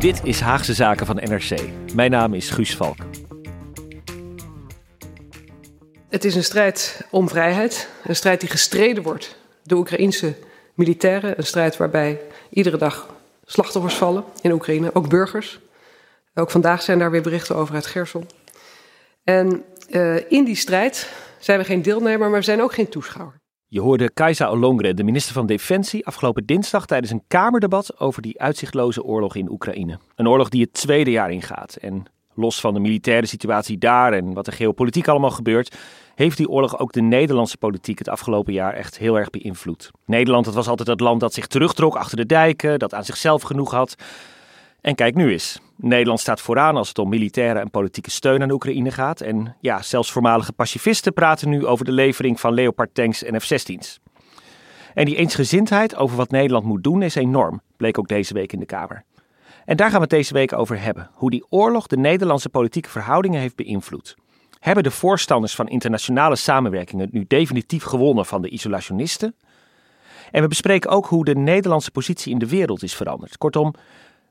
Dit is Haagse Zaken van NRC. Mijn naam is Guus Valk. Het is een strijd om vrijheid. Een strijd die gestreden wordt door Oekraïnse militairen. Een strijd waarbij iedere dag slachtoffers vallen in Oekraïne, ook burgers. Ook vandaag zijn daar weer berichten over uit Gerson. En uh, in die strijd zijn we geen deelnemer, maar we zijn ook geen toeschouwer. Je hoorde Kajsa Ollongren, de minister van Defensie, afgelopen dinsdag tijdens een Kamerdebat over die uitzichtloze oorlog in Oekraïne. Een oorlog die het tweede jaar ingaat. En los van de militaire situatie daar en wat er geopolitiek allemaal gebeurt, heeft die oorlog ook de Nederlandse politiek het afgelopen jaar echt heel erg beïnvloed. Nederland, dat was altijd het land dat zich terugtrok achter de dijken, dat aan zichzelf genoeg had. En kijk nu eens. Nederland staat vooraan als het om militaire en politieke steun aan Oekraïne gaat. En ja, zelfs voormalige pacifisten praten nu over de levering van Leopard tanks en F-16's. En die eensgezindheid over wat Nederland moet doen is enorm, bleek ook deze week in de Kamer. En daar gaan we het deze week over hebben. Hoe die oorlog de Nederlandse politieke verhoudingen heeft beïnvloed. Hebben de voorstanders van internationale samenwerking het nu definitief gewonnen van de isolationisten? En we bespreken ook hoe de Nederlandse positie in de wereld is veranderd. Kortom,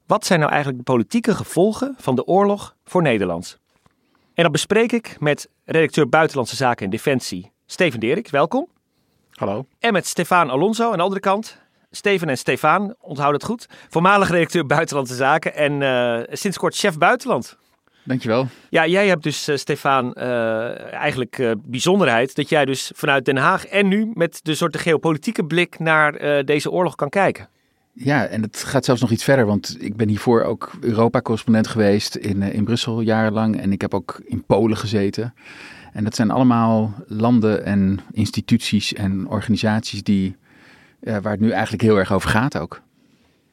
wat zijn nou eigenlijk de politieke gevolgen van de oorlog voor Nederland? En dat bespreek ik met redacteur Buitenlandse Zaken en Defensie, Steven Derik. Welkom. Hallo. En met Stefan Alonso aan de andere kant. Steven en Stefan, onthoud het goed. Voormalig redacteur Buitenlandse Zaken en uh, sinds kort chef Buitenland. Dankjewel. Ja, jij hebt dus, uh, Stefan, uh, eigenlijk uh, bijzonderheid dat jij dus vanuit Den Haag en nu met de soort de geopolitieke blik naar deze oorlog kan kijken. Ja, en het gaat zelfs nog iets verder, want ik ben hiervoor ook Europa-correspondent geweest in, in Brussel jarenlang en ik heb ook in Polen gezeten. En dat zijn allemaal landen en instituties en organisaties die, waar het nu eigenlijk heel erg over gaat ook.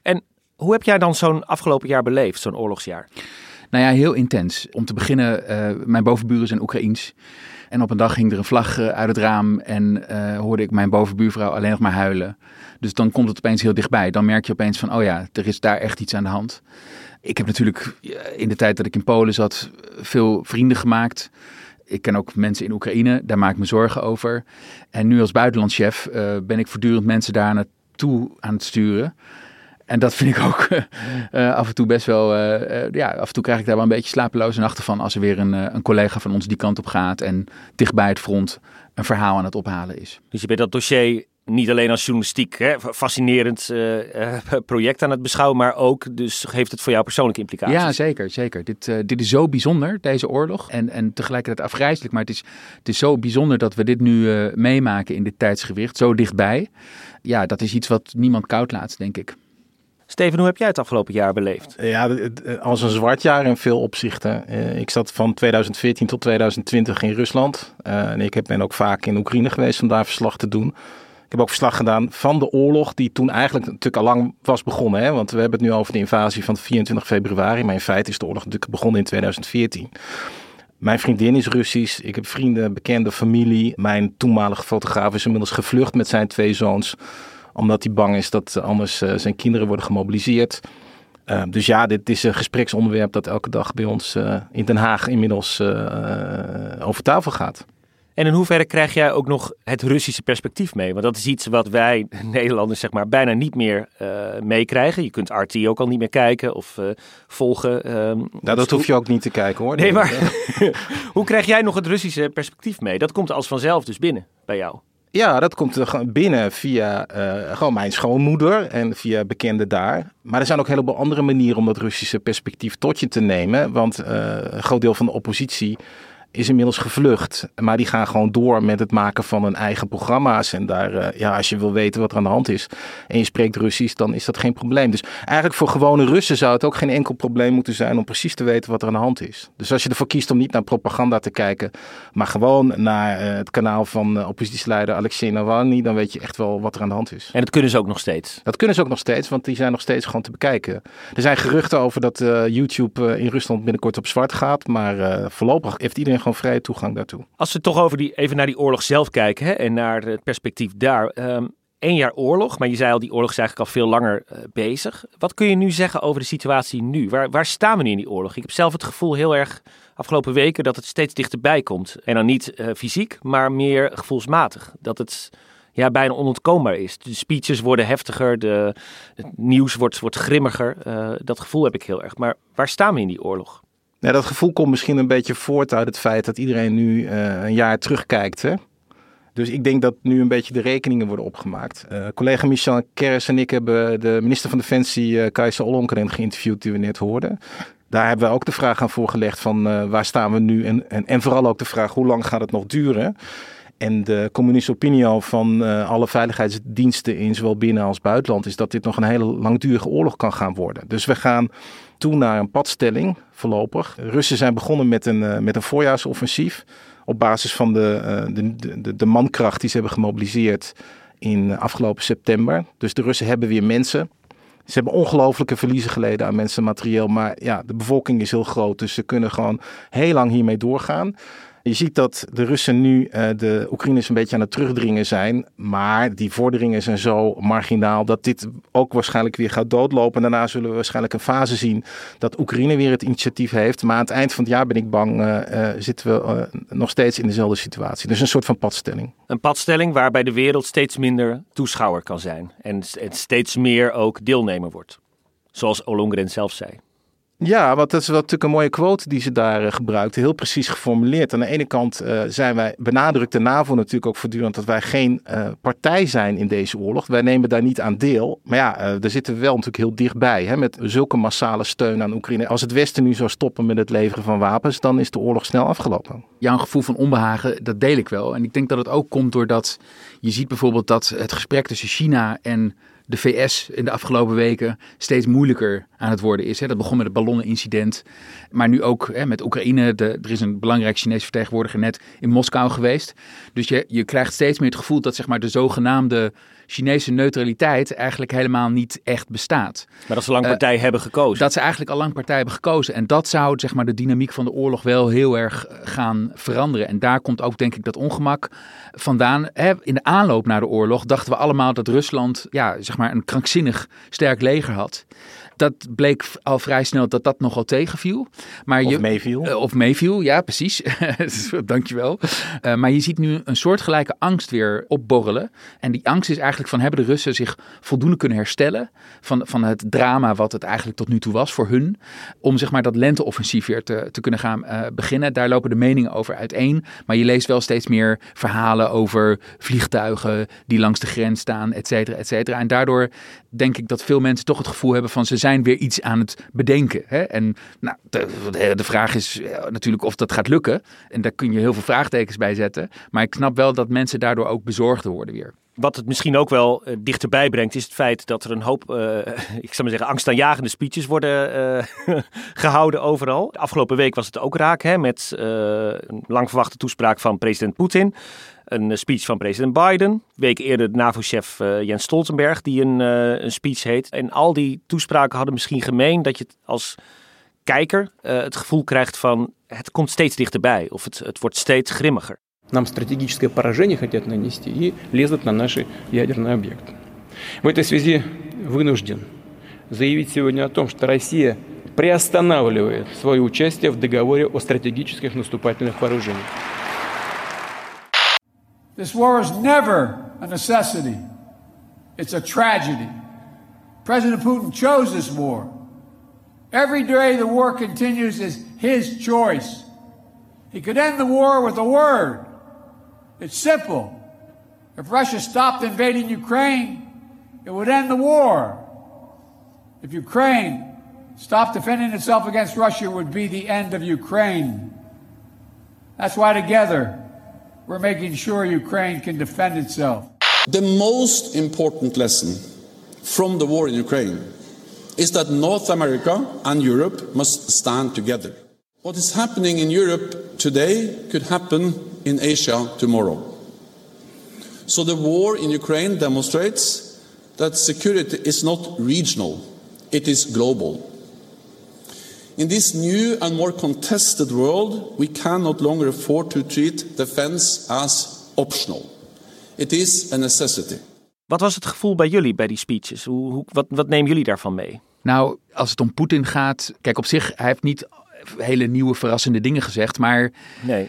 En hoe heb jij dan zo'n afgelopen jaar beleefd, zo'n oorlogsjaar? Nou ja, heel intens. Om te beginnen, uh, mijn bovenburen zijn Oekraïens. En op een dag ging er een vlag uit het raam en uh, hoorde ik mijn bovenbuurvrouw alleen nog maar huilen. Dus dan komt het opeens heel dichtbij. Dan merk je opeens van, oh ja, er is daar echt iets aan de hand. Ik heb natuurlijk in de tijd dat ik in Polen zat veel vrienden gemaakt. Ik ken ook mensen in Oekraïne, daar maak ik me zorgen over. En nu als buitenlandchef ben ik voortdurend mensen daar naartoe aan het sturen. En dat vind ik ook uh, af en toe best wel. Ja, af en toe krijg ik daar wel een beetje slapeloze nachten van. Als er weer een, een collega van ons die kant op gaat. En dichtbij het front een verhaal aan het ophalen is. Dus je bent dat dossier niet alleen als journalistiek hè, fascinerend uh, project aan het beschouwen. Maar ook dus heeft het voor jou persoonlijke implicaties. Ja, zeker. zeker. Dit, dit is zo bijzonder, deze oorlog. En, en tegelijkertijd afgrijzelijk. Maar het is, het is zo bijzonder dat we dit nu meemaken in dit tijdsgewicht. Zo dichtbij. Ja, dat is iets wat niemand koud laat, denk ik. Steven, hoe heb jij het afgelopen jaar beleefd? Ja, als een zwart jaar in veel opzichten. Ik zat van 2014 tot 2020 in Rusland. En ik ben ook vaak in Oekraïne geweest om daar verslag te doen. Ik heb ook verslag gedaan van de oorlog, die toen eigenlijk natuurlijk al lang was begonnen. Hè? Want we hebben het nu over de invasie van 24 februari. Maar in feite is de oorlog natuurlijk begonnen in 2014. Mijn vriendin is Russisch. Ik heb vrienden, bekende familie. Mijn toenmalige fotograaf is inmiddels gevlucht met zijn twee zoons omdat hij bang is dat anders uh, zijn kinderen worden gemobiliseerd. Uh, dus ja, dit is een gespreksonderwerp dat elke dag bij ons uh, in Den Haag inmiddels over tafel gaat. En in hoeverre krijg jij ook nog het Russische perspectief mee? Want dat is iets wat wij Nederlanders zeg maar bijna niet meer meekrijgen. Je kunt RT ook al niet meer kijken of volgen. Um, nou, dat hoef je ook niet te kijken hoor. Nee, maar hoe krijg jij nog het Russische perspectief mee? Dat komt als vanzelf dus binnen bij jou. Ja, dat komt er binnen via uh, gewoon mijn schoonmoeder en via bekenden daar. Maar er zijn ook een heleboel andere manieren om dat Russische perspectief tot je te nemen. Want een groot deel van de oppositie is inmiddels gevlucht. Maar die gaan gewoon door met het maken van hun eigen programma's. En daar, uh, ja, als je wil weten wat er aan de hand is en je spreekt Russisch, dan is dat geen probleem. Dus eigenlijk voor gewone Russen zou het ook geen enkel probleem moeten zijn om precies te weten wat er aan de hand is. Dus als je ervoor kiest om niet naar propaganda te kijken, maar gewoon naar uh, het kanaal van uh, oppositieleider Alexei Navalny, dan weet je echt wel wat er aan de hand is. En dat kunnen ze ook nog steeds? Dat kunnen ze ook nog steeds, want die zijn nog steeds gewoon te bekijken. Er zijn geruchten over dat YouTube in Rusland binnenkort op zwart gaat, maar voorlopig heeft iedereen gewoon vrije toegang daartoe. Als we toch over die, even naar die oorlog zelf kijken hè, en naar het perspectief daar. Um, één jaar oorlog, maar je zei al, die oorlog is eigenlijk al veel langer uh, bezig. Wat kun je nu zeggen over de situatie nu? Waar, waar staan we nu in die oorlog? Ik heb zelf het gevoel heel erg afgelopen weken dat het steeds dichterbij komt. En dan niet uh, fysiek, maar meer gevoelsmatig. Dat het ja, bijna onontkoombaar is. De speeches worden heftiger, de, het nieuws wordt, wordt grimmiger. Uh, dat gevoel heb ik heel erg. Maar waar staan we in die oorlog? Ja, dat gevoel komt misschien een beetje voort uit het feit dat iedereen nu uh, een jaar terugkijkt. Hè? Dus ik denk dat nu een beetje de rekeningen worden opgemaakt. Uh, collega Michel Keres en ik hebben de minister van Defensie uh, Kajsa Ollongren geïnterviewd die we net hoorden. Daar hebben we ook de vraag aan voorgelegd van waar staan we nu en, en, en vooral ook de vraag hoe lang gaat het nog duren. En de communistische opinie van uh, alle veiligheidsdiensten in zowel binnen als buitenland is dat dit nog een hele langdurige oorlog kan gaan worden. Dus we gaan toe naar een padstelling voorlopig. Russen zijn begonnen met een, uh, met een voorjaarsoffensief op basis van de, uh, de, de, de, mankracht die ze hebben gemobiliseerd in afgelopen september. Dus de Russen hebben weer mensen. Ze hebben ongelooflijke verliezen geleden aan mensen en materieel. Maar ja, de bevolking is heel groot. Dus ze kunnen gewoon heel lang hiermee doorgaan. Je ziet dat de Russen nu uh, de Oekraïners een beetje aan het terugdringen zijn. Maar die vorderingen zijn zo marginaal dat dit ook waarschijnlijk weer gaat doodlopen. En daarna zullen we waarschijnlijk een fase zien dat Oekraïne weer het initiatief heeft. Maar aan het eind van het jaar ben ik bang, uh, uh, zitten we nog steeds in dezelfde situatie. Dus een soort van padstelling. Een padstelling waarbij de wereld steeds minder toeschouwer kan zijn. En het steeds meer ook deelnemer wordt. Zoals Olongren zelf zei. Ja, want dat is wel natuurlijk een mooie quote die ze daar uh, gebruikte. Heel precies geformuleerd. Aan de ene kant uh, zijn wij, benadrukt de NAVO natuurlijk ook voortdurend dat wij geen uh, partij zijn in deze oorlog. Wij nemen daar niet aan deel. Maar ja, daar zitten we wel natuurlijk heel dichtbij. Hè, met zulke massale steun aan Oekraïne. Als het Westen nu zou stoppen met het leveren van wapens, dan is de oorlog snel afgelopen. Jouw gevoel van onbehagen, dat deel ik wel. En ik denk dat het ook komt doordat je ziet bijvoorbeeld dat het gesprek tussen China en de VS in de afgelopen weken steeds moeilijker aan het worden is. Dat begon met het ballonnenincident, maar nu ook met Oekraïne. Er is een belangrijk Chinese vertegenwoordiger net in Moskou geweest. Dus je, je krijgt steeds meer het gevoel dat zeg maar, de zogenaamde Chinese neutraliteit eigenlijk helemaal niet echt bestaat. Maar dat ze lang partij uh, hebben gekozen. Dat ze eigenlijk al lang partij hebben gekozen. En dat zou zeg maar, de dynamiek van de oorlog wel heel erg gaan veranderen. En daar komt ook denk ik dat ongemak vandaan. Hè, in de aanloop naar de oorlog dachten we allemaal dat Rusland ja, zeg maar een krankzinnig sterk leger had dat bleek al vrij snel dat dat nogal tegenviel. Maar of meeviel. Uh, of meeviel, ja precies. Dankjewel. Uh, maar je ziet nu een soortgelijke angst weer opborrelen. En die angst is eigenlijk van hebben de Russen zich voldoende kunnen herstellen van, van het drama wat het eigenlijk tot nu toe was voor hun. Om zeg maar dat lenteoffensief weer te, te kunnen gaan uh, beginnen. Daar lopen de meningen over uiteen. Maar je leest wel steeds meer verhalen over vliegtuigen die langs de grens staan, et cetera, et cetera. En daardoor denk ik dat veel mensen toch het gevoel hebben van ze zijn weer iets aan het bedenken. Hè? En nou, de, de, vraag is natuurlijk of dat gaat lukken. En daar kun je heel veel vraagtekens bij zetten. Maar ik snap wel dat mensen daardoor ook bezorgder worden weer. Wat het misschien ook wel uh, dichterbij brengt, is het feit dat er een hoop, uh, ik zou maar zeggen, angstaanjagende speeches worden uh, gehouden overal. De afgelopen week was het ook raak hè, met een lang verwachte toespraak van president Poetin. Een speech van president Biden. Een week eerder de NAVO-chef Jens Stoltenberg, die een, een, speech heet. En al die toespraken hadden misschien gemeen dat je als kijker het gevoel krijgt van het komt steeds dichterbij. Of het, het wordt steeds grimmiger. Нам стратегическое поражение хотят нанести и лезут на наши ядерные объекты. В этой связи вынужден заявить сегодня о том, что Россия приостанавливает свое участие в договоре о стратегических наступательных вооружениях. This war is never a necessity. It's a tragedy. President Putin chose this war. Every day the war continues is his choice. He could end the war with a word. It's simple. If Russia stopped invading Ukraine, it would end the war. If Ukraine stopped defending itself against Russia, it would be the end of Ukraine. That's why together we're making sure Ukraine can defend itself. The most important lesson from the war in Ukraine is that North America and Europe must stand together. What is happening in Europe today could happen in Asia tomorrow. So the war in Ukraine demonstrates that security is not regional, it is global. In this new and more contested world, we can no longer afford to treat defense as optional. It is a necessity. Wat was het gevoel bij jullie bij die speeches? Hoe, hoe, wat, wat nemen jullie daarvan mee? Nou, als het om Poetin gaat. Kijk, op zich, hij heeft niet hele nieuwe verrassende dingen gezegd. Maar Nee.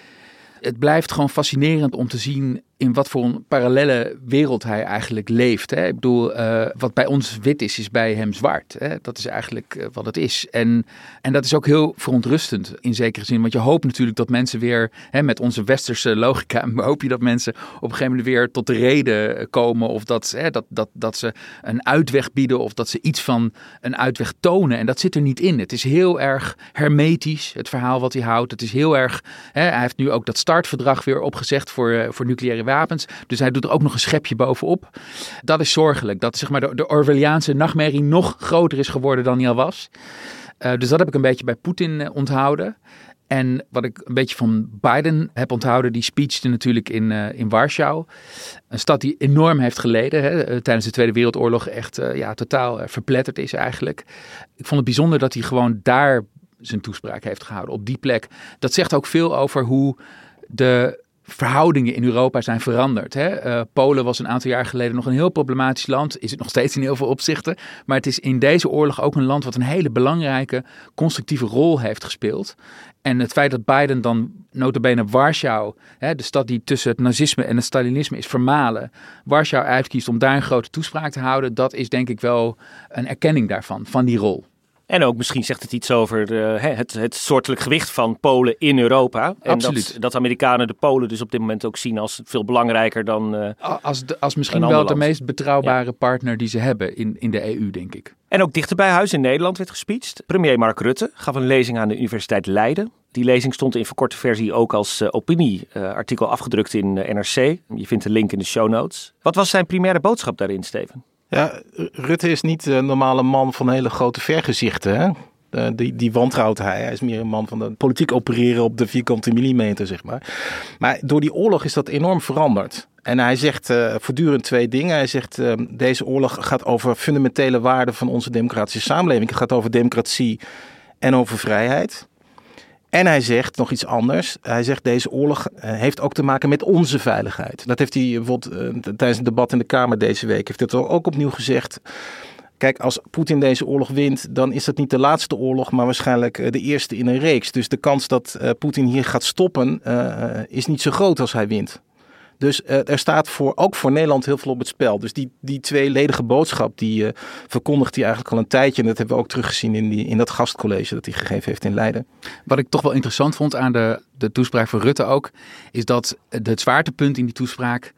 Het blijft gewoon fascinerend om te zien in wat voor een parallele wereld hij eigenlijk leeft. Hè? Ik bedoel, eh, wat bij ons wit is, is bij hem zwart. Hè? Dat is eigenlijk eh, wat het is. En, en dat is ook heel verontrustend in zekere zin. Want je hoopt natuurlijk dat mensen weer, hè, met onze westerse logica, hoop je dat mensen op een gegeven moment weer tot de reden komen. Of dat, hè, dat, dat, dat ze een uitweg bieden of dat ze iets van een uitweg tonen. En dat zit er niet in. Het is heel erg hermetisch, het verhaal wat hij houdt. Het is heel erg, hè, hij heeft nu ook dat startverdrag weer opgezegd voor, eh, voor nucleaire wapens. Dus hij doet er ook nog een schepje bovenop. Dat is zorgelijk. Dat zeg maar, de, de Orwelliaanse nachtmerrie nog groter is geworden dan hij al was. Uh, dus dat heb ik een beetje bij Poetin uh, onthouden. En wat ik een beetje van Biden heb onthouden, die speechte natuurlijk in, uh, in Warschau. Een stad die enorm heeft geleden hè, tijdens de Tweede Wereldoorlog. Echt ja, totaal verpletterd is eigenlijk. Ik vond het bijzonder dat hij gewoon daar zijn toespraak heeft gehouden, op die plek. Dat zegt ook veel over hoe de verhoudingen in Europa zijn veranderd. Hè? Uh, Polen was een aantal jaar geleden nog een heel problematisch land. Is het nog steeds in heel veel opzichten. Maar het is in deze oorlog ook een land wat een hele belangrijke constructieve rol heeft gespeeld. En het feit dat Biden dan notabene Warschau, hè, de stad die tussen het nazisme en het Stalinisme is vermalen, Warschau uitkiest om daar een grote toespraak te houden, dat is denk ik wel een erkenning daarvan, van die rol. En ook misschien zegt het iets over uh, het, het soortelijk gewicht van Polen in Europa. En Absoluut. Dat, dat Amerikanen de Polen dus op dit moment ook zien als veel belangrijker dan. Uh, als, de, als misschien wel de meest betrouwbare ja. partner die ze hebben in, in de EU, denk ik. En ook dichter bij huis in Nederland werd gespeecht. Premier Mark Rutte gaf een lezing aan de Universiteit Leiden. Die lezing stond in verkorte versie ook als uh, opinieartikel afgedrukt in NRC. Je vindt de link in de show notes. Wat was zijn primaire boodschap daarin, Steven? Ja, Rutte is niet een normale man van hele grote vergezichten. Hè? Uh, die, die wantrouwt hij. Hij is meer een man van de politiek opereren op de vierkante millimeter, zeg maar. Maar door die oorlog is dat enorm veranderd. En hij zegt uh, voortdurend twee dingen. Hij zegt, deze oorlog gaat over fundamentele waarden van onze democratische samenleving. Het gaat over democratie en over vrijheid. En hij zegt nog iets anders. Hij zegt deze oorlog heeft ook te maken met onze veiligheid. Dat heeft hij bijvoorbeeld uh, tijdens het debat in de Kamer deze week heeft het ook opnieuw gezegd. Kijk, als Poetin deze oorlog wint, dan is dat niet de laatste oorlog, maar waarschijnlijk de eerste in een reeks. Dus de kans dat Poetin hier gaat stoppen is niet zo groot als hij wint. Dus uh, er staat voor, ook voor Nederland heel veel op het spel. Dus die, die tweeledige boodschap, die uh, verkondigt hij eigenlijk al een tijdje. En dat hebben we ook teruggezien in, die, in dat gastcollege dat hij gegeven heeft in Leiden. Wat ik toch wel interessant vond aan de, de toespraak van Rutte ook, is dat het zwaartepunt in die toespraak,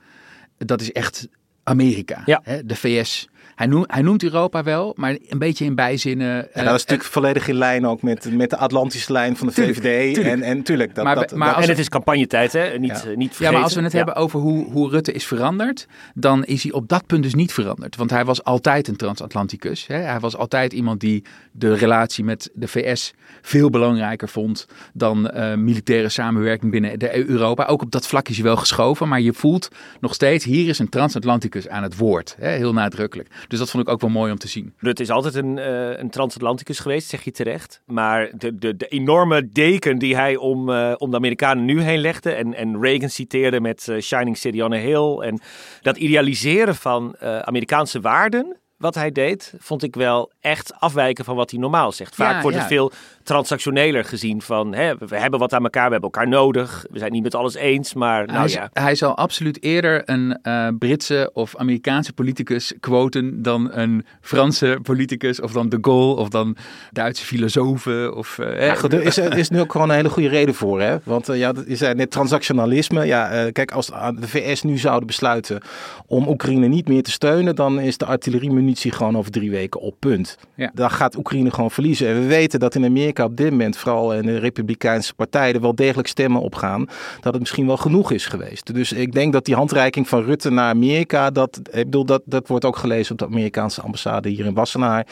dat is echt Amerika, ja. hè, de VS. Hij noemt, hij noemt, Europa wel, maar een beetje in bijzinnen. Ja, dat is natuurlijk en, volledig in lijn ook met, met de Atlantische lijn van de tuurlijk, VVD. Tuurlijk. En, en tuurlijk. Dat, maar, dat, maar dat, en het is campagnetijd, hè? Niet, ja. niet vergeten. Ja, maar als we het ja. hebben over hoe, hoe Rutte is veranderd, dan is hij op dat punt dus niet veranderd. Want hij was altijd een transatlanticus. Hè? Hij was altijd iemand die de relatie met de VS veel belangrijker vond dan uh, militaire samenwerking binnen de Europa. Ook op dat vlak is hij wel geschoven, maar je voelt nog steeds, hier is een transatlanticus aan het woord. Hè? Heel nadrukkelijk. Dus dat vond ik ook wel mooi om te zien. Rutte is altijd een, uh, een transatlanticus geweest, zeg je terecht. Maar de, de, de enorme deken die hij om, uh, om de Amerikanen nu heen legde. En, en Reagan citeerde met uh, Shining City on a Hill. En dat idealiseren van Amerikaanse waarden wat hij deed, vond ik wel echt afwijken van wat hij normaal zegt. Vaak Ja, wordt ja. het veel transactioneler gezien van hè, we hebben wat aan elkaar, we hebben elkaar nodig. We zijn niet met alles eens, maar nou hij, ja. hij zal absoluut eerder een eh, Britse of Amerikaanse politicus quoten dan een Franse politicus of dan de Gaulle of dan Duitse filosofen. Of, eh, Ja, goed, er is, er is nu ook gewoon een hele goede reden voor. Hè? Want uh, ja, je zei net transactionalisme. Ja, uh, kijk, als de VS nu zouden besluiten om Oekraïne niet meer te steunen, dan is de artillerie munitie gewoon over drie weken op punt. Ja. Dan gaat Oekraïne gewoon verliezen. En we weten dat in Amerika op dit moment, vooral in de Republikeinse partij, er wel degelijk stemmen opgaan dat het misschien wel genoeg is geweest. Dus ik denk dat die handreiking van Rutte naar Amerika, dat, ik bedoel, dat, dat wordt ook gelezen op de Amerikaanse ambassade hier in Wassenaar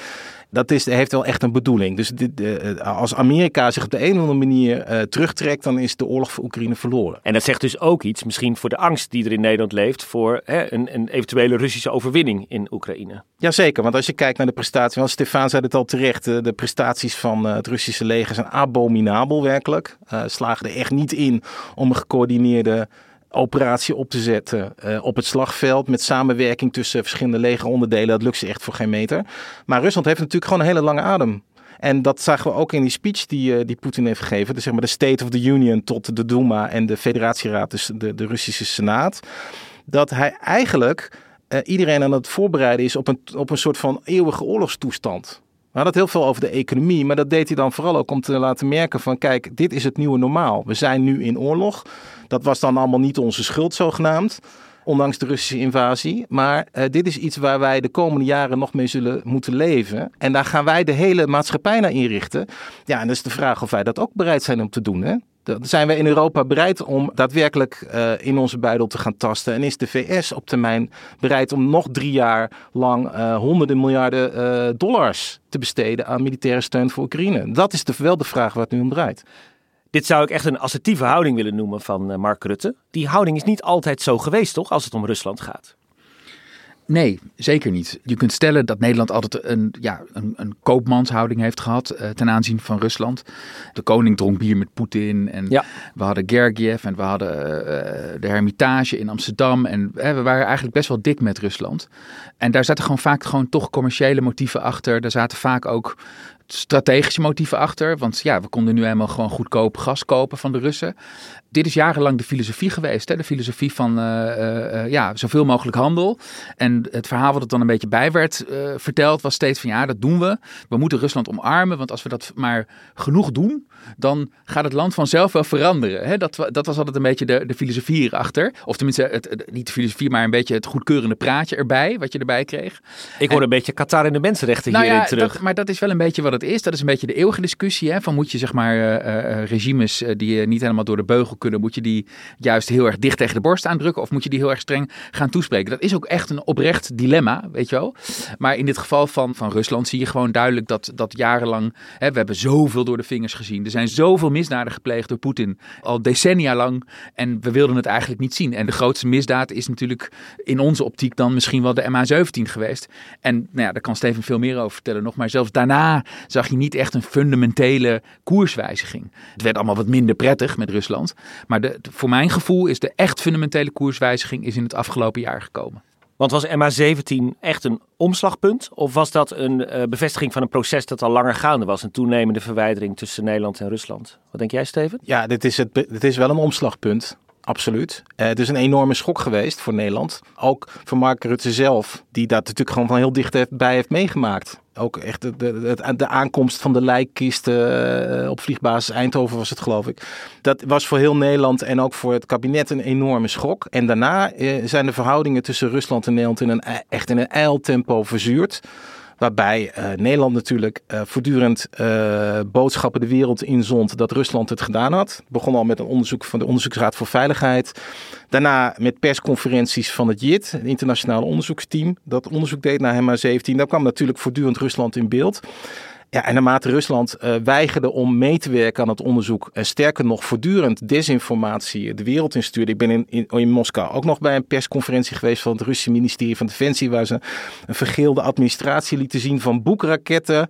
dat is, heeft wel echt een bedoeling. Dus dit, uh, als Amerika zich op de een of andere manier uh, terugtrekt, dan is de oorlog voor Oekraïne verloren. En dat zegt dus ook iets, misschien voor de angst die er in Nederland leeft, voor hè, een, een, eventuele Russische overwinning in Oekraïne. Jazeker, want als je kijkt naar de prestaties, want Stefan zei het al terecht, de prestaties van het Russische leger zijn abominabel werkelijk. Uh, slagen er echt niet in om een gecoördineerde operatie op te zetten uh, op het slagveld met samenwerking tussen verschillende legeronderdelen. Dat lukt ze echt voor geen meter. Maar Rusland heeft natuurlijk gewoon een hele lange adem. En dat zagen we ook in die speech die, uh, die Poetin heeft gegeven. De, zeg maar, de State of the Union tot de Duma en de federatieraad, dus de, de Russische Senaat. Dat hij eigenlijk uh, iedereen aan het voorbereiden is op een, op een soort van eeuwige oorlogstoestand. We hadden het heel veel over de economie, maar dat deed hij dan vooral ook om te laten merken van kijk, dit is het nieuwe normaal. We zijn nu in oorlog. Dat was dan allemaal niet onze schuld zogenaamd, ondanks de Russische invasie. Maar uh, dit is iets waar wij de komende jaren nog mee zullen moeten leven. En daar gaan wij de hele maatschappij naar inrichten. Ja, en dat is de vraag of wij dat ook bereid zijn om te doen. Hè? Dan zijn we in Europa bereid om daadwerkelijk uh, in onze buidel te gaan tasten? En is de VS op termijn bereid om nog drie jaar lang uh, honderden miljarden uh, dollars te besteden aan militaire steun voor Oekraïne? Dat is de, wel de vraag waar het nu om draait. Dit zou ik echt een assertieve houding willen noemen van Mark Rutte. Die houding is niet altijd zo geweest, toch, als het om Rusland gaat? Nee, zeker niet. Je kunt stellen dat Nederland altijd een, ja, een, een koopmanshouding heeft gehad uh, ten aanzien van Rusland. De koning dronk bier met Poetin en ja. we hadden Gergiev en we hadden uh, de Hermitage in Amsterdam. En uh, we waren eigenlijk best wel dik met Rusland. En daar zaten gewoon vaak gewoon toch commerciële motieven achter. Daar zaten vaak ook strategische motieven achter. Want ja, we konden nu helemaal gewoon goedkoop gas kopen van de Russen. Dit is jarenlang de filosofie geweest. Hè? De filosofie van uh, uh, ja, zoveel mogelijk handel. En het verhaal wat het dan een beetje bij werd uh, verteld was steeds van ja, dat doen we. We moeten Rusland omarmen, want als we dat maar genoeg doen, dan gaat het land vanzelf wel veranderen. Hè? Dat, dat was altijd een beetje de, de filosofie hierachter. Of tenminste, het, het, niet de filosofie, maar een beetje het goedkeurende praatje erbij, wat je erbij kreeg. Ik hoor en, een beetje Qatar en de mensenrechten nou hierin ja, terug. Dat, maar dat is wel een beetje wat het is. Dat is een beetje de eeuwige discussie. Hè? Van moet je zeg maar uh, regimes die niet helemaal door de beugel kunnen, moet je die juist heel erg dicht tegen de borst aandrukken of moet je die heel erg streng gaan toespreken? Dat is ook echt een oprecht dilemma, weet je wel. Maar in dit geval van, van Rusland zie je gewoon duidelijk dat, dat jarenlang, hè, we hebben zoveel door de vingers gezien. Er zijn zoveel misdaden gepleegd door Poetin, al decennia lang. En we wilden het eigenlijk niet zien. En de grootste misdaad is natuurlijk in onze optiek dan misschien wel de MH17 geweest. En nou ja, daar kan Steven veel meer over vertellen nog. Maar zelfs daarna zag je niet echt een fundamentele koerswijziging. Het werd allemaal wat minder prettig met Rusland. Maar de, voor mijn gevoel is de echt fundamentele koerswijziging is in het afgelopen jaar gekomen. Want was MH17 echt een omslagpunt? Of was dat een uh, bevestiging van een proces dat al langer gaande was? Een toenemende verwijdering tussen Nederland en Rusland? Wat denk jij, Steven? Ja, dit is, het, dit is wel een omslagpunt. Absoluut. Uh, het is een enorme schok geweest voor Nederland. Ook voor Mark Rutte zelf, die dat natuurlijk gewoon van heel dichtbij heeft meegemaakt. Ook echt de, de, de aankomst van de lijkkist uh, op vliegbasis Eindhoven was het geloof ik. Dat was voor heel Nederland en ook voor het kabinet een enorme schok. En daarna uh, zijn de verhoudingen tussen Rusland en Nederland in een, echt in een ijltempo verzuurd. Waarbij uh, Nederland natuurlijk uh, voortdurend uh, boodschappen de wereld inzond dat Rusland het gedaan had. Begon al met een onderzoek van de Onderzoeksraad voor Veiligheid. Daarna met persconferenties van het JIT, het internationale onderzoeksteam, dat onderzoek deed naar MH17. Daar kwam natuurlijk voortdurend Rusland in beeld. Ja, en naarmate Rusland uh, weigerde om mee te werken aan het onderzoek, en sterker nog voortdurend desinformatie de wereld instuurde. Ik ben in, in, in, Moskou ook nog bij een persconferentie geweest van het Russische ministerie van Defensie, waar ze een vergeelde administratie lieten zien van boekraketten.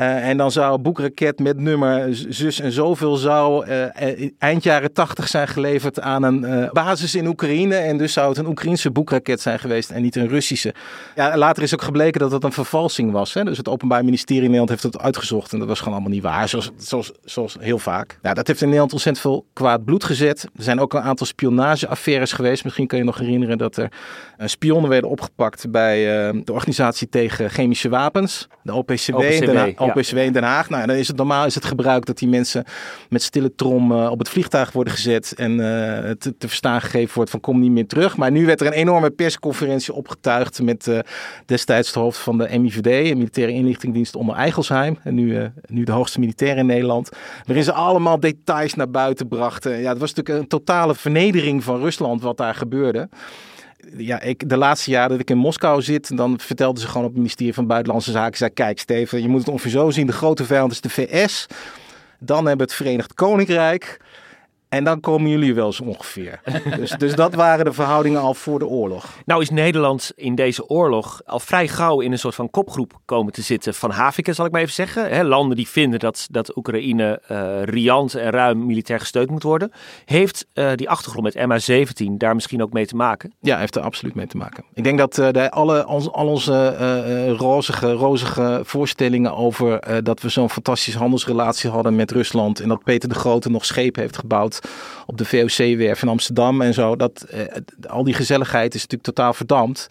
Uh, en dan zou boekraket met nummer zus en zoveel zou uh, eind jaren tachtig zijn geleverd aan een basis in Oekraïne. En dus zou het een Oekraïnse boekraket zijn geweest en niet een Russische. Ja, later is ook gebleken dat dat een vervalsing was. Hè? Dus het Openbaar Ministerie in Nederland heeft het had uitgezocht. En dat was gewoon allemaal niet waar, zoals, zoals, zoals heel vaak. Nou, dat heeft in Nederland ontzettend veel kwaad bloed gezet. Er zijn ook een aantal spionageaffaires geweest. Misschien kan je nog herinneren dat er spionnen werden opgepakt bij de organisatie tegen chemische wapens. De OPCW, OPCW, OPCW in Den Haag. Nou, dan is het normaal is het gebruik dat die mensen met stille trom uh, op het vliegtuig worden gezet. En uh, te, te, verstaan gegeven wordt van kom niet meer terug. Maar nu werd er een enorme persconferentie opgetuigd met uh, destijds de hoofd van de MIVD, de Militaire Inlichtingendienst onder Eigelsheim. En nu, nu de hoogste militair in Nederland. Waarin ze allemaal details naar buiten brachten. Ja, het was natuurlijk een totale vernedering van Rusland wat daar gebeurde ja, ik, de laatste jaren dat ik in Moskou zit, dan vertelden ze gewoon op het ministerie van Buitenlandse Zaken. Zei, kijk Steven, je moet het ongeveer zo zien. De grote vijand is de VS. Dan hebben we het Verenigd Koninkrijk. En dan komen jullie wel zo ongeveer. dus, dus dat waren de verhoudingen al voor de oorlog. Nou is Nederland in deze oorlog al vrij gauw in een soort van kopgroep komen te zitten van Haviken, zal ik maar even zeggen. He, landen die vinden dat, dat Oekraïne uh, riant en ruim militair gesteund moet worden. Heeft uh, die achtergrond met MH17 daar misschien ook mee te maken? Ja, heeft er absoluut mee te maken. Ik denk dat uh, de, alle, al, al onze uh, rozige, rozige voorstellingen over dat we zo'n fantastische handelsrelatie hadden met Rusland en dat Peter de Grote nog schepen heeft gebouwd op de VOC-werf in Amsterdam en zo. Dat, uh, al die gezelligheid is natuurlijk totaal verdampt.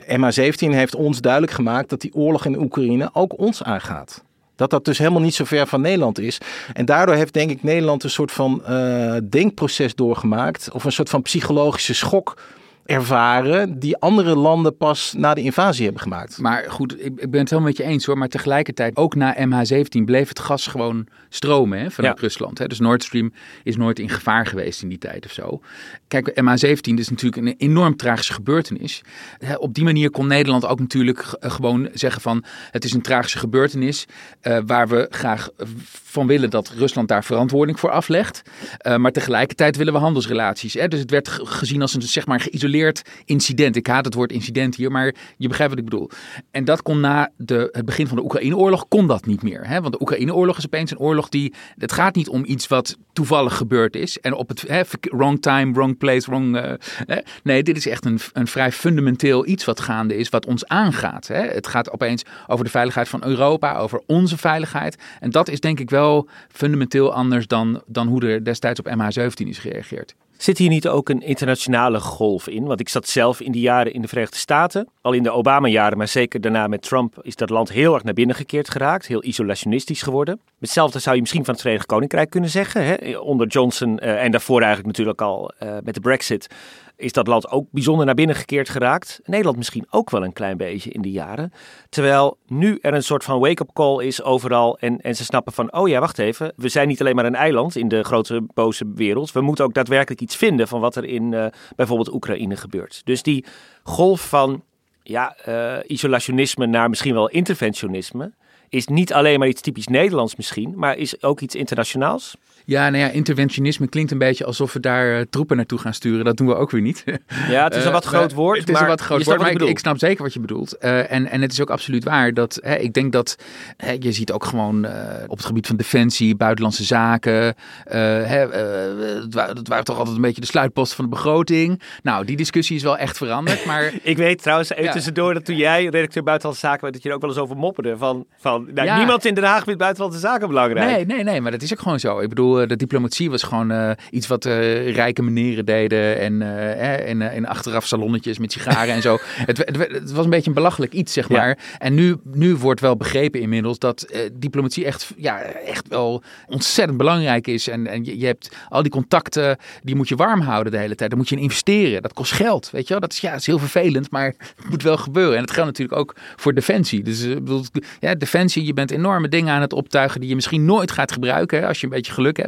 MH17 heeft ons duidelijk gemaakt dat die oorlog in Oekraïne ook ons aangaat. Dat dat dus helemaal niet zo ver van Nederland is. En daardoor heeft denk ik Nederland een soort van uh, denkproces doorgemaakt. Of een soort van psychologische schok ervaren die andere landen pas na de invasie hebben gemaakt. Maar goed, ik, ik ben het helemaal met je eens hoor. Maar tegelijkertijd, ook na MH17 bleef het gas gewoon stromen hè, vanuit ja. Rusland. Hè. Dus Nord Stream is nooit in gevaar geweest in die tijd of zo. Kijk, MH17 is natuurlijk een enorm tragische gebeurtenis. Op die manier kon Nederland ook natuurlijk gewoon zeggen van... het is een tragische gebeurtenis uh, waar we graag van willen dat Rusland daar verantwoording voor aflegt. Uh, maar tegelijkertijd willen we handelsrelaties. Hè. Dus het werd gezien als een zeg maar geïsoleerd incident. Ik haat het woord incident hier, maar je begrijpt wat ik bedoel. En dat kon na de, het begin van de Oekraïne-oorlog kon dat niet meer. Hè? Want de Oekraïne-oorlog is opeens een oorlog die... Het gaat niet om iets wat toevallig gebeurd is. En op het hè, wrong time, wrong place, wrong... Hè? Nee, dit is echt een, een vrij fundamenteel iets wat gaande is, wat ons aangaat. Hè? Het gaat opeens over de veiligheid van Europa, over onze veiligheid. En dat is denk ik wel fundamenteel anders dan, dan hoe er destijds op MH17 is gereageerd. Zit hier niet ook een internationale golf in? Want ik zat zelf in die jaren in de Verenigde Staten. Al in de Obama-jaren, maar zeker daarna met Trump is dat land heel erg naar binnen gekeerd geraakt. Heel isolationistisch geworden. Hetzelfde zou je misschien van het Verenigd Koninkrijk kunnen zeggen. Hè? Onder Johnson uh, en daarvoor eigenlijk natuurlijk al uh, met de Brexit is dat land ook bijzonder naar binnen gekeerd geraakt. Nederland misschien ook wel een klein beetje in die jaren. Terwijl nu er een soort van wake-up call is overal. En, en ze snappen van, oh ja, wacht even. We zijn niet alleen maar een eiland in de grote boze wereld. We moeten ook daadwerkelijk iets vinden van wat er in uh, bijvoorbeeld Oekraïne gebeurt. Dus die golf van ja, uh, isolationisme naar misschien wel interventionisme... is niet alleen maar iets typisch Nederlands misschien, maar is ook iets internationaals. Ja, nou ja, interventionisme klinkt een beetje alsof we daar uh, troepen naartoe gaan sturen. Dat doen we ook weer niet. Ja, het is een wat groot woord. Uh, het is maar een wat groot woord, maar ik, ik, snap zeker wat je bedoelt. Uh, en, en het is ook absoluut waar dat hè, ik denk dat hè, je ziet ook gewoon op het gebied van defensie, buitenlandse zaken. Hè, het, waren, toch altijd een beetje de sluitposten van de begroting. Nou, die discussie is wel echt veranderd. Maar ik weet trouwens even ja. tussendoor dat toen jij redacteur buitenlandse zaken werd, dat je er ook wel eens over mopperde. Van, van nou, ja. niemand in Den Haag vindt buitenlandse zaken belangrijk. Nee, nee, nee, maar dat is ook gewoon zo. Ik bedoel, de diplomatie was gewoon uh, iets wat uh, rijke meneren deden. En, en, en achteraf salonnetjes met sigaren en zo. Het, het, het, was een beetje een belachelijk iets, zeg maar. Ja. En nu, nu wordt wel begrepen inmiddels dat diplomatie echt, ja, echt wel ontzettend belangrijk is. En, en je, je, hebt al die contacten, die moet je warm houden de hele tijd. Daar moet je in investeren. Dat kost geld, weet je wel. Dat is, ja, is heel vervelend, maar het moet wel gebeuren. En dat geldt natuurlijk ook voor defensie. Dus bedoel, ja, defensie, je bent enorme dingen aan het optuigen die je misschien nooit gaat gebruiken hè, als je een beetje geluk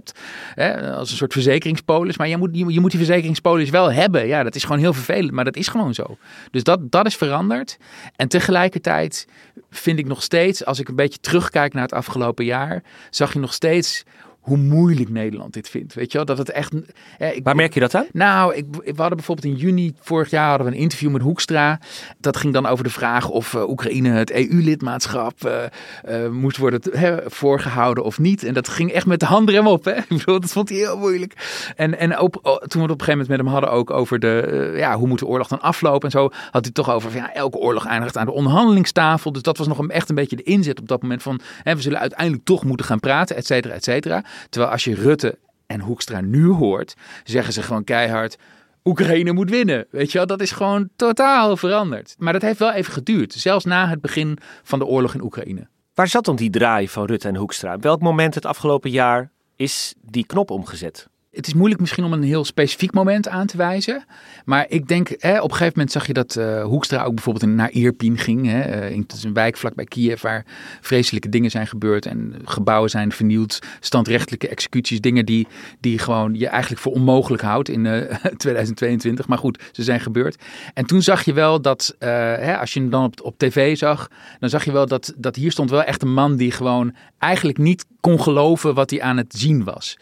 Hè, als een soort verzekeringspolis. Maar je moet, je, je, moet die verzekeringspolis wel hebben. Ja, dat is gewoon heel vervelend, maar dat is gewoon zo. Dus dat, dat is veranderd. En tegelijkertijd vind ik nog steeds, als ik een beetje terugkijk naar het afgelopen jaar, zag je nog steeds hoe moeilijk Nederland dit vindt. Weet je wel, dat het echt... Eh, ik, Waar merk je dat aan? Nou, ik, we hadden bijvoorbeeld in juni vorig jaar hadden we een interview met Hoekstra. Dat ging dan over de vraag of uh, Oekraïne het EU-lidmaatschap uh, moest worden voorgehouden of niet. En dat ging echt met de handrem op. Hè? Ik bedoel, dat vond hij heel moeilijk. En, en op, toen we het op een gegeven moment met hem hadden ook over de, ja, hoe moet de oorlog dan aflopen en zo, had hij toch over van, ja, elke oorlog eindigt aan de onderhandelingstafel. Dus dat was nog een, echt een beetje de inzet op dat moment van, hè, we zullen uiteindelijk toch moeten gaan praten, et cetera, et cetera. Terwijl als je Rutte en Hoekstra nu hoort, zeggen ze gewoon keihard. Oekraïne moet winnen. Weet je wel, dat is gewoon totaal veranderd. Maar dat heeft wel even geduurd, zelfs na het begin van de oorlog in Oekraïne. Waar zat dan die draai van Rutte en Hoekstra? Op welk moment het afgelopen jaar is die knop omgezet? Het is moeilijk misschien om een heel specifiek moment aan te wijzen. Maar ik denk, hè, op een gegeven moment zag je dat uh, Hoekstra ook bijvoorbeeld naar Irpin ging. Hè. Uh, het is een wijk vlakbij Kiev waar vreselijke dingen zijn gebeurd. En gebouwen zijn vernield. Standrechtelijke executies. Dingen die, die gewoon je eigenlijk voor onmogelijk houdt in uh, eh, 2022. Maar goed, ze zijn gebeurd. En toen zag je wel dat, hè, als je hem dan op, op tv zag. Dan zag je wel dat, dat hier stond wel echt een man die gewoon eigenlijk niet kon geloven wat hij aan het zien was.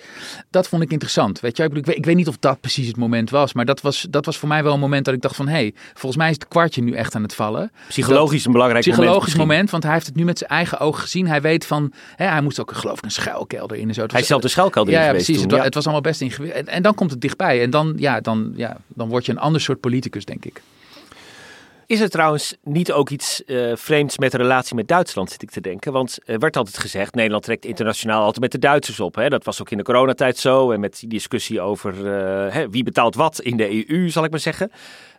Dat vond ik interessant. Weet je, ik, ik, weet, niet of dat precies het moment was, maar dat was, dat was voor mij wel een moment dat ik dacht van, hé, hey, volgens mij is het kwartje nu echt aan het vallen. Psychologisch een belangrijk psychologisch moment. Psychologisch moment, want hij heeft het nu met zijn eigen ogen gezien. Hij weet van, hè, hij moest ook geloof ik een schuilkelder in en zo. hij is zelf de schuilkelder ja, ja, precies. Toen, het, het, was allemaal best ingewikkeld. En, en dan komt het dichtbij en dan, ja, dan, ja, dan word je een ander soort politicus, denk ik. Is er trouwens niet ook iets uh, vreemds met de relatie met Duitsland, zit ik te denken? Want er werd altijd gezegd, Nederland trekt internationaal altijd met de Duitsers op. Hè? Dat was ook in de coronatijd zo en met die discussie over uh, hè, wie betaalt wat in de EU, zal ik maar zeggen.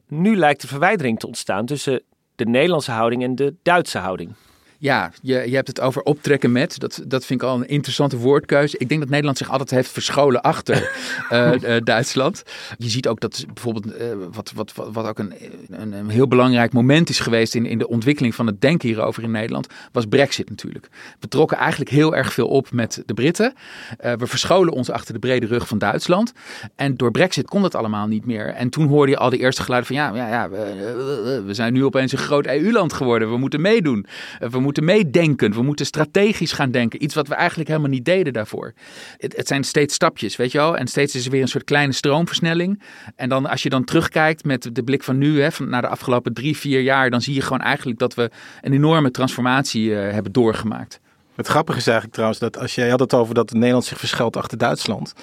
Nu lijkt er verwijdering te ontstaan tussen de Nederlandse houding en de Duitse houding. Ja, je, je hebt het over optrekken met. Dat, dat vind ik al een interessante woordkeuze. Ik denk dat Nederland zich altijd heeft verscholen achter uh, uh, Duitsland. Je ziet ook dat bijvoorbeeld, uh, wat, wat, wat, wat ook een, een, een, heel belangrijk moment is geweest in, in de ontwikkeling van het denken hierover in Nederland, was Brexit natuurlijk. We trokken eigenlijk heel erg veel op met de Britten. we verscholen ons achter de brede rug van Duitsland. En door Brexit kon dat allemaal niet meer. En toen hoorde je al de eerste geluiden van ja, ja, ja we, we zijn nu opeens een groot EU-land geworden. We moeten meedoen. we moeten moeten meedenken. We moeten strategisch gaan denken. Iets wat we eigenlijk helemaal niet deden daarvoor. Het, het, zijn steeds stapjes, weet je wel. En steeds is er weer een soort kleine stroomversnelling. En dan als je dan terugkijkt met de blik van nu, hè, naar de afgelopen drie, vier jaar, dan zie je gewoon eigenlijk dat we een enorme transformatie uh, hebben doorgemaakt. Het grappige is eigenlijk trouwens dat als jij had het over dat Nederland zich verschuilt achter Duitsland.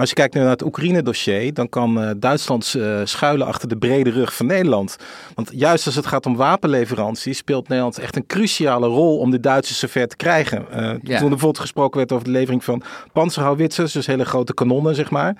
Maar als je kijkt nu naar het Oekraïne-dossier, dan kan uh, Duitsland uh, schuilen achter de brede rug van Nederland. Want juist als het gaat om wapenleveranties, speelt Nederland echt een cruciale rol om de Duitsers zover te krijgen. Uh, ja. Toen er bijvoorbeeld gesproken werd over de levering van panzerhouwitsers, dus hele grote kanonnen, zeg maar.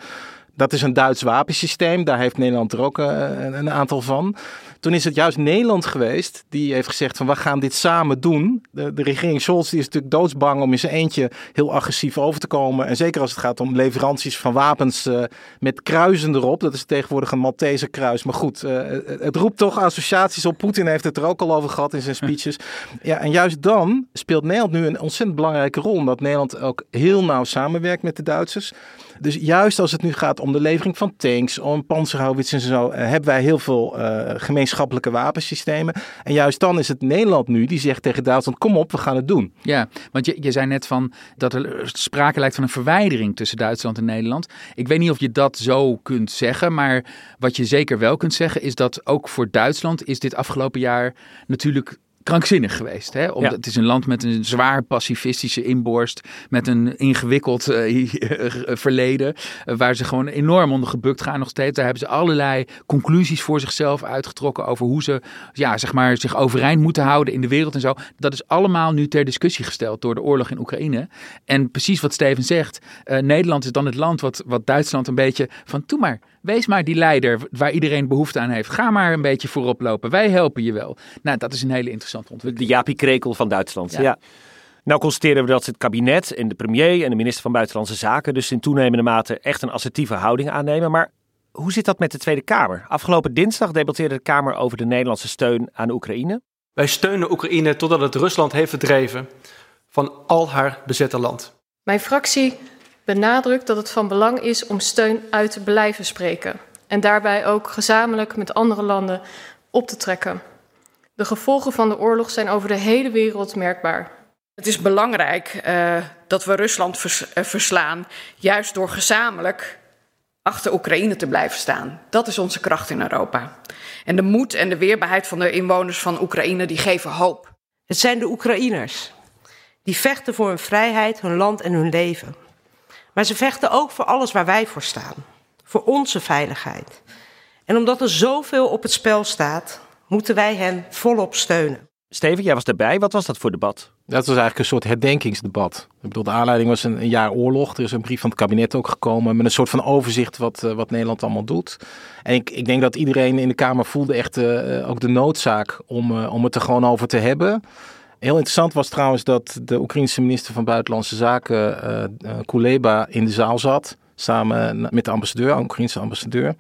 Dat is een Duits wapensysteem. Daar heeft Nederland er ook een aantal van. Toen is het juist Nederland geweest die heeft gezegd van we gaan dit samen doen. De, de regering Scholz die is natuurlijk doodsbang om in zijn eentje heel agressief over te komen. En zeker als het gaat om leveranties van wapens uh, met kruisen erop. Dat is tegenwoordig een Maltese kruis. Maar goed, uh, het, het, roept toch associaties op. Poetin heeft het er ook al over gehad in zijn speeches. Ja, en juist dan speelt Nederland nu een ontzettend belangrijke rol. Omdat Nederland ook heel nauw samenwerkt met de Duitsers. Dus juist als het nu gaat om de levering van tanks, om panzerhouwits en zo, uh, hebben wij heel veel uh, gemeenschappelijke wapensystemen. En juist dan is het Nederland nu die zegt tegen Duitsland: kom op, we gaan het doen. Ja, want je, je zei net van dat er sprake lijkt van een verwijdering tussen Duitsland en Nederland. Ik weet niet of je dat zo kunt zeggen, maar wat je zeker wel kunt zeggen is dat ook voor Duitsland is dit afgelopen jaar natuurlijk krankzinnig geweest. Hè? Omdat ja. Het is een land met een zwaar pacifistische inborst, met een ingewikkeld uh, verleden, uh, waar ze gewoon enorm onder gebukt gaan nog steeds. Daar hebben ze allerlei conclusies voor zichzelf uitgetrokken over hoe ze ja, zeg maar, zich overeind moeten houden in de wereld en zo. Dat is allemaal nu ter discussie gesteld door de oorlog in Oekraïne. En precies wat Steven zegt, uh, Nederland is dan het land wat, wat Duitsland een beetje van, maar, wees maar die leider waar iedereen behoefte aan heeft. Ga maar een beetje voorop lopen, wij helpen je wel. Nou, dat is een hele interessante de Jaapie Krekel van Duitsland. Ja. ja. Nou constateren we dat het kabinet en de premier en de minister van Buitenlandse Zaken dus in toenemende mate echt een assertieve houding aannemen. Maar hoe zit dat met de Tweede Kamer? Afgelopen dinsdag debatteerde de Kamer over de Nederlandse steun aan Oekraïne. Wij steunen Oekraïne totdat het Rusland heeft verdreven van al haar bezette land. Mijn fractie benadrukt dat het van belang is om steun uit te blijven spreken en daarbij ook gezamenlijk met andere landen op te trekken. De gevolgen van de oorlog zijn over de hele wereld merkbaar. Het is belangrijk uh, dat we Rusland vers, uh, verslaan, juist door gezamenlijk achter Oekraïne te blijven staan. Dat is onze kracht in Europa. En de moed en de weerbaarheid van de inwoners van Oekraïne die geven hoop. Het zijn de Oekraïners die vechten voor hun vrijheid, hun land en hun leven. Maar ze vechten ook voor alles waar wij voor staan. Voor onze veiligheid. En omdat er zoveel op het spel staat, moeten wij hen volop steunen. Steven, jij was erbij. Wat was dat voor debat? Dat was eigenlijk een soort herdenkingsdebat. Ik bedoel, de aanleiding was een, een, jaar oorlog. Er is een brief van het kabinet ook gekomen met een soort van overzicht wat, uh, wat Nederland allemaal doet. En ik, ik denk dat iedereen in de Kamer voelde echt uh, ook de noodzaak om, uh, om het er gewoon over te hebben. Heel interessant was trouwens dat de Oekraïnse minister van Buitenlandse Zaken, Kuleba, in de zaal zat. Samen met de ambassadeur, de Oekraïnse ambassadeur.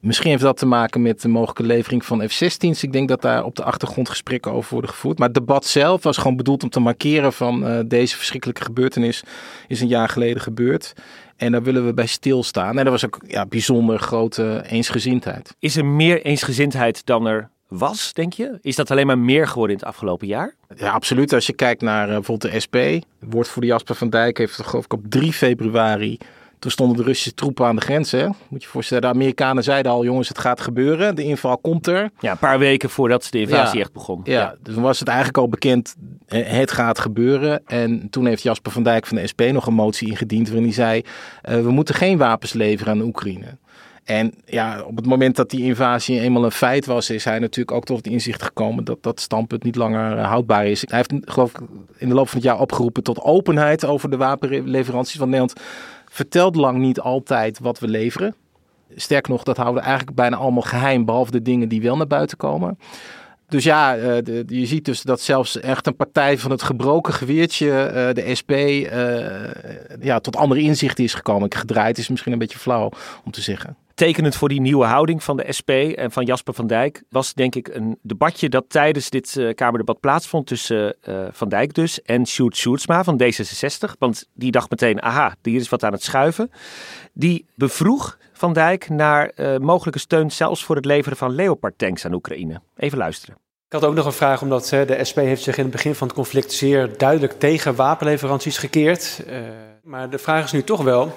Misschien heeft dat te maken met de mogelijke levering van F-16's. Ik denk dat daar op de achtergrond gesprekken over worden gevoerd. Maar het debat zelf was gewoon bedoeld om te markeren van uh, deze verschrikkelijke gebeurtenis is een jaar geleden gebeurd. En daar willen we bij stilstaan. En er was ook ja, bijzonder grote eensgezindheid. Is er meer eensgezindheid dan er was, denk je? Is dat alleen maar meer geworden in het afgelopen jaar? Ja, absoluut. Als je kijkt naar uh, bijvoorbeeld de SP, woordvoerder Jasper van Dijk heeft geloof ik op 3 februari toen stonden de Russische troepen aan de grens. Hè? Moet je voorstellen, de Amerikanen zeiden al: jongens, het gaat gebeuren. De inval komt er. Ja, een paar weken voordat de invasie ja, echt begon. Ja, ja, dus toen was het eigenlijk al bekend: het gaat gebeuren. En toen heeft Jasper van Dijk van de SP nog een motie ingediend. waarin hij zei: uh, we moeten geen wapens leveren aan Oekraïne. En ja, op het moment dat die invasie eenmaal een feit was, is hij natuurlijk ook tot het inzicht gekomen dat dat standpunt niet langer houdbaar is. Hij heeft, geloof ik, in de loop van het jaar opgeroepen tot openheid over de wapenleveranties van Nederland vertelt lang niet altijd wat we leveren. Sterker nog, dat houden we eigenlijk bijna allemaal geheim, behalve de dingen die wel naar buiten komen. Dus ja, de, je ziet dus dat zelfs echt een partij van het gebroken geweertje, uh, de SP, ja, tot andere inzichten is gekomen. Gedraaid is misschien een beetje flauw om te zeggen. Tekenend voor die nieuwe houding van de SP en van Jasper van Dijk was denk ik een debatje dat tijdens dit Kamerdebat plaatsvond tussen Van Dijk dus en Sjoerd Sjoerdsma van D66. Want die dacht meteen, aha, hier is wat aan het schuiven. Die bevroeg van Dijk naar uh, mogelijke steun zelfs voor het leveren van Leopard-tanks aan Oekraïne. Even luisteren. Ik had ook nog een vraag, omdat de SP heeft zich in het begin van het conflict zeer duidelijk tegen wapenleveranties gekeerd. Maar de vraag is nu toch wel,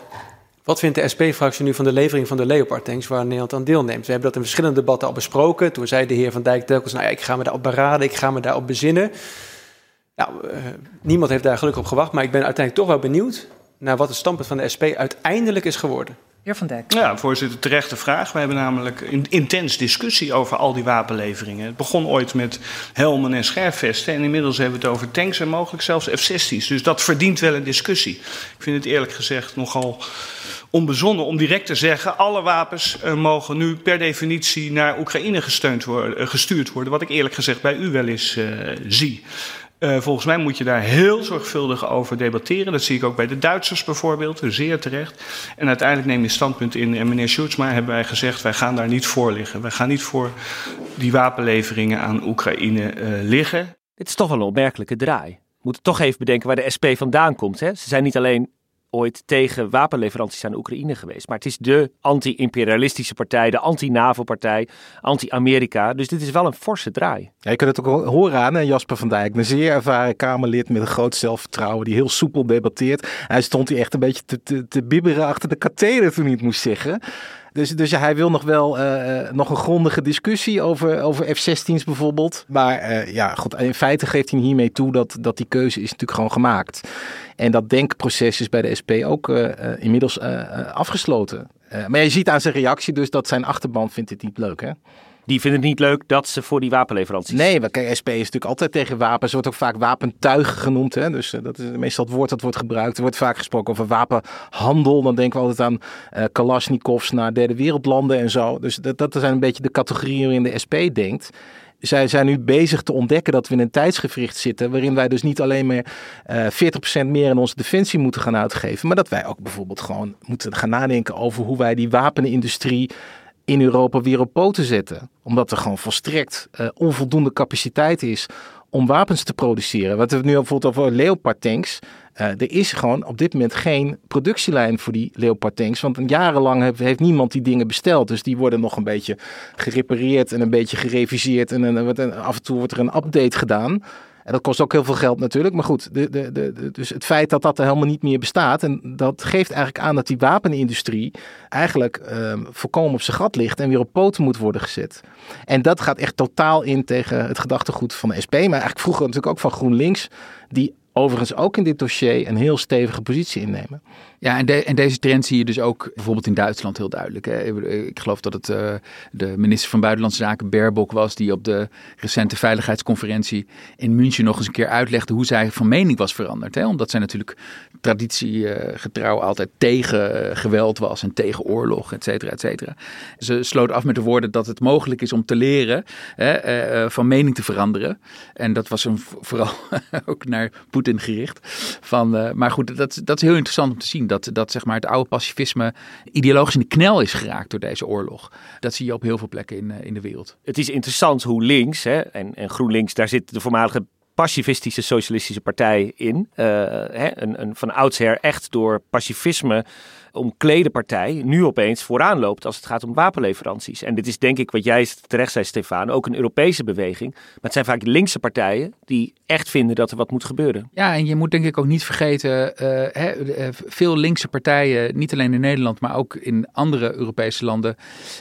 wat vindt de SP-fractie nu van de levering van de Leopard-tanks waar Nederland aan deelneemt? We hebben dat in verschillende debatten al besproken. Toen zei de heer Van Dijk telkens, nou ja, ik ga me daarop beraden, ik ga me daarop bezinnen. Nou, uh, niemand heeft daar gelukkig op gewacht, maar ik ben uiteindelijk toch wel benieuwd naar wat het standpunt van de SP uiteindelijk is geworden. Heer Van Dijk. Ja, voorzitter, terechte vraag. We hebben namelijk een intens discussie over al die wapenleveringen. Het begon ooit met helmen en scherfvesten. En inmiddels hebben we het over tanks en mogelijk zelfs F-16's. Dus dat verdient wel een discussie. Ik vind het eerlijk gezegd nogal onbezonnen om direct te zeggen... alle wapens uh, mogen nu per definitie naar Oekraïne uh, gestuurd worden. Wat ik eerlijk gezegd bij u wel eens uh, zie. Volgens mij moet je daar heel zorgvuldig over debatteren. Dat zie ik ook bij de Duitsers bijvoorbeeld, zeer terecht. En uiteindelijk neem je standpunt in. En meneer Schutzma hebben wij gezegd, wij gaan daar niet voor liggen. Wij gaan niet voor die wapenleveringen aan Oekraïne liggen. Dit is toch wel een opmerkelijke draai. We moeten toch even bedenken waar de SP vandaan komt. Hè? Ze zijn niet alleen ooit tegen wapenleveranties aan Oekraïne geweest. Maar het is de anti-imperialistische partij, de anti-NAVO-partij, anti-Amerika. Dus dit is wel een forse draai. Ja, je kunt het ook horen aan Jasper van Dijk. Een zeer ervaren Kamerlid met een groot zelfvertrouwen die heel soepel debatteert. Hij stond hier echt een beetje te, te, te bibberen achter de katheder toen hij het moest zeggen. Dus, dus hij wil nog wel uh, nog een grondige discussie over, over F-16's bijvoorbeeld. Maar uh, ja, goed, in feite geeft hij hiermee toe dat, dat die keuze is natuurlijk gewoon gemaakt. En dat denkproces is bij de SP ook uh, inmiddels afgesloten. maar je ziet aan zijn reactie dus dat zijn achterban vindt dit niet leuk, hè? Die vinden het niet leuk dat ze voor die wapenleveranties... Nee, maar kijk, SP is natuurlijk altijd tegen wapens. Er wordt ook vaak wapentuigen genoemd. Hè? Dus uh, dat is meestal het woord dat wordt gebruikt. Er wordt vaak gesproken over wapenhandel. Dan denken we altijd aan uh, Kalashnikovs naar derde wereldlanden en zo. Dus dat, dat zijn een beetje de categorieën waarin de SP denkt zij zijn nu bezig te ontdekken dat we in een tijdsgevricht zitten. waarin wij dus niet alleen meer uh, 40% meer in onze defensie moeten gaan uitgeven. maar dat wij ook bijvoorbeeld gewoon moeten gaan nadenken over hoe wij die wapenindustrie in Europa weer op poten zetten. Omdat er gewoon volstrekt uh, onvoldoende capaciteit is om wapens te produceren. Wat we nu bijvoorbeeld over Leopard tanks. Uh, er is gewoon op dit moment geen productielijn voor die Leopard tanks. Want jarenlang heeft, heeft, niemand die dingen besteld. Dus die worden nog een beetje gerepareerd en een beetje gereviseerd. En, en, en af en toe wordt er een update gedaan. Dat kost ook heel veel geld natuurlijk. Maar goed, de, de, de, dus het feit dat dat er helemaal niet meer bestaat. En dat geeft eigenlijk aan dat die wapenindustrie eigenlijk ehm, volkomen op zijn gat ligt. En weer op poten moet worden gezet. En dat gaat echt totaal in tegen het gedachtegoed van de SP. Maar eigenlijk vroeger natuurlijk ook van GroenLinks. Die overigens ook in dit dossier een heel stevige positie innemen. Ja, en, de, en, deze trend zie je dus ook bijvoorbeeld in Duitsland heel duidelijk. Ik geloof dat het uh, de minister van Buitenlandse Zaken Baerbock was die op de recente veiligheidsconferentie in München nog eens een keer uitlegde hoe zij van mening was veranderd. Hè. Omdat zij natuurlijk traditiegetrouw altijd tegen geweld was en tegen oorlog, et cetera, et cetera. Ze sloot af met de woorden dat het mogelijk is om te leren hè, van mening te veranderen. En dat was een, vooral ook naar Poetin gericht. Van, maar goed, dat, dat is heel interessant om te zien dat, dat zeg maar, het oude pacifisme ideologisch in de knel is geraakt door deze oorlog. Dat zie je op heel veel plekken in, in de wereld. Het is interessant hoe links hè, en, en GroenLinks, daar zit de voormalige pacifistische socialistische partij in. Uh, hè, een, een van oudsher echt door pacifisme omklede partij nu opeens vooraan loopt als het gaat om wapenleveranties. En dit is denk ik wat jij terecht zei, Stefan, ook een Europese beweging. Maar het zijn vaak linkse partijen die echt vinden dat er wat moet gebeuren. Ja, en je moet denk ik ook niet vergeten, uh, hè, veel linkse partijen, niet alleen in Nederland, maar ook in andere Europese landen,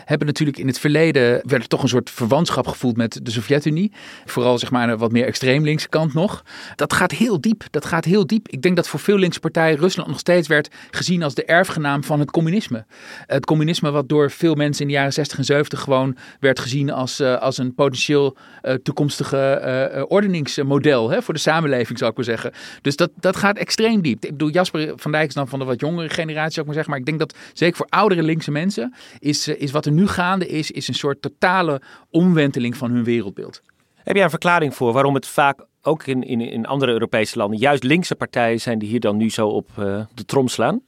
hebben natuurlijk in het verleden werd er toch een soort verwantschap gevoeld met de Sovjet-Unie. Vooral zeg maar een wat meer extreem linkse kant nog. Dat gaat heel diep. Dat gaat heel diep. Ik denk dat voor veel linkse partijen Rusland nog steeds werd gezien als de erfgenaam van het communisme. Het communisme wat door veel mensen in de jaren 60 en 70 gewoon werd gezien als, uh, als een potentieel uh, toekomstige uh, ordeningsmodel hè, voor de samenleving, zou ik maar zeggen. Dus dat, dat gaat extreem diep. Ik bedoel, Jasper van Dijk is dan van de wat jongere generatie, zou ik maar zeggen. Maar ik denk dat zeker voor oudere linkse mensen is, is wat er nu gaande is, is een soort totale omwenteling van hun wereldbeeld. Heb jij een verklaring voor waarom het vaak ook in, in, in andere Europese landen juist linkse partijen zijn die hier dan nu zo op de trom slaan?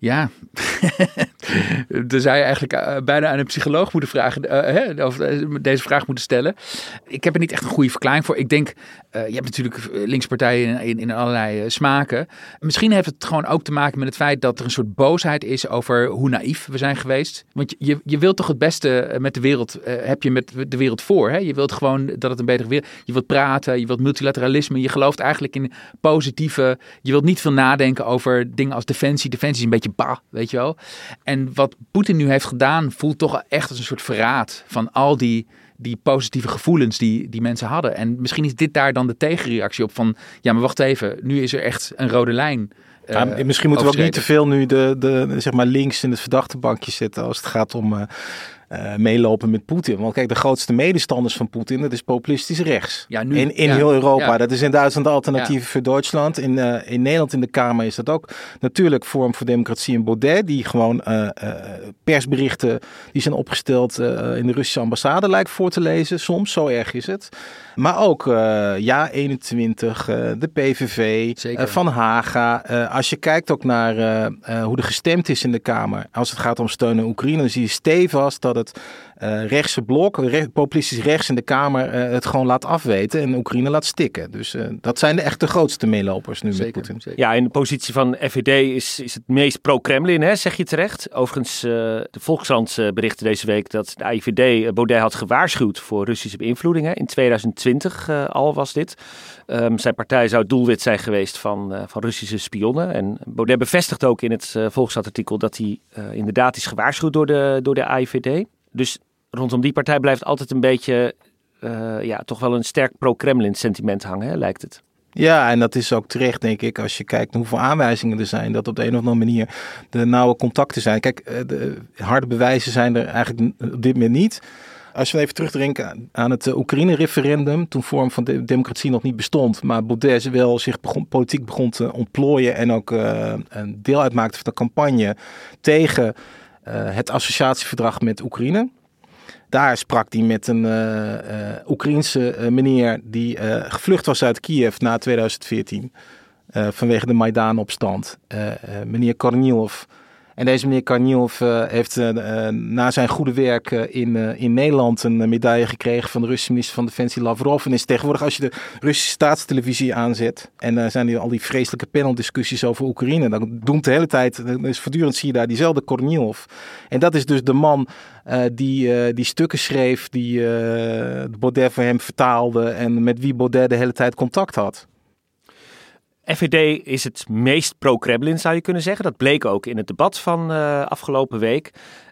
Ja, dan zou je eigenlijk uh, bijna aan een psycholoog moeten vragen, uh, hè, of uh, deze vraag moeten stellen. Ik heb er niet echt een goede verklaring voor. Ik denk, je hebt natuurlijk linkspartijen in, in, in, allerlei smaken. Misschien heeft het gewoon ook te maken met het feit dat er een soort boosheid is over hoe naïef we zijn geweest. Want je, je wilt toch het beste met de wereld, heb je met de wereld voor. Hè? Je wilt gewoon dat het een betere wereld Je wilt praten, je wilt multilateralisme. Je gelooft eigenlijk in positieve, je wilt niet veel nadenken over dingen als defensie. Defensie is een beetje bah, weet je wel. En wat Poetin nu heeft gedaan, voelt toch echt als een soort verraad van al die, die positieve gevoelens die, die mensen hadden. En misschien is dit daar dan de tegenreactie op van, ja, maar wacht even, nu is er echt een rode lijn. Ja, uh, misschien moeten we ook niet te veel nu de, de, zeg maar links in het verdachte bankje zitten als het gaat om uh, uh, meelopen met Poetin. Want kijk, de grootste medestanders van Poetin, dat is populistisch rechts. Ja, nu, in in ja, heel Europa. ja. Dat is in Duitsland alternatief voor Duitsland. In, uh, in Nederland in de Kamer is dat ook. Natuurlijk Forum voor Democratie en Baudet, die gewoon uh, persberichten die zijn opgesteld in de Russische ambassade lijkt voor te lezen. Soms, zo erg is het. Maar ook Ja 21, de PVV, Van Haga. als je kijkt ook naar hoe er gestemd is in de Kamer, als het gaat om steun aan Oekraïne, dan zie je stevast dat het uh, rechtse blok, populistisch rechts in de Kamer, uh, het gewoon laat afweten en Oekraïne laat stikken. Dus uh, dat zijn de echt de grootste meelopers nu zeker, met Poetin. Zeker. Ja, in de positie van FVD is, is het meest pro-Kremlin, hè, zeg je terecht. Overigens, de Volkskrant berichtte deze week dat de AIVD Baudet had gewaarschuwd voor Russische beïnvloeding. Hè. In 2020 al was dit. Um, zijn partij zou doelwit zijn geweest van, van Russische spionnen. En Baudet bevestigt ook in het Volkskrant-artikel dat hij inderdaad is gewaarschuwd door de, door de AIVD. Dus rondom die partij blijft altijd een beetje, uh, ja, toch wel een sterk pro-Kremlin sentiment hangen, hè, lijkt het. Ja, en dat is ook terecht, denk ik, als je kijkt hoeveel aanwijzingen er zijn, dat op de een of andere manier de nauwe contacten zijn. Kijk, de harde bewijzen zijn er eigenlijk op dit moment niet. Als we even terugdenken aan het Oekraïne-referendum, toen vorm van de democratie nog niet bestond, maar Baudet wel zich begon, politiek begon te ontplooien en ook een deel uitmaakte van de campagne tegen het associatieverdrag met Oekraïne. Daar sprak hij met een uh, uh, Oekraïense uh, meneer die gevlucht was uit Kiev na 2014 vanwege de Maidan-opstand. meneer Kornilov. En deze meneer Karnilov uh, heeft uh, na zijn goede werk in, in Nederland een medaille gekregen van de Russische minister van Defensie Lavrov. En is tegenwoordig, als je de Russische staatstelevisie aanzet, en daar zijn al die vreselijke paneldiscussies over Oekraïne, dan doemt de hele tijd, is voortdurend zie je daar diezelfde Kornilov. En dat is dus de man die, die stukken schreef, die Baudet voor hem vertaalde en met wie Baudet de hele tijd contact had. FVD is het meest pro-Kremlin, zou je kunnen zeggen. Dat bleek ook in het debat van uh, afgelopen week.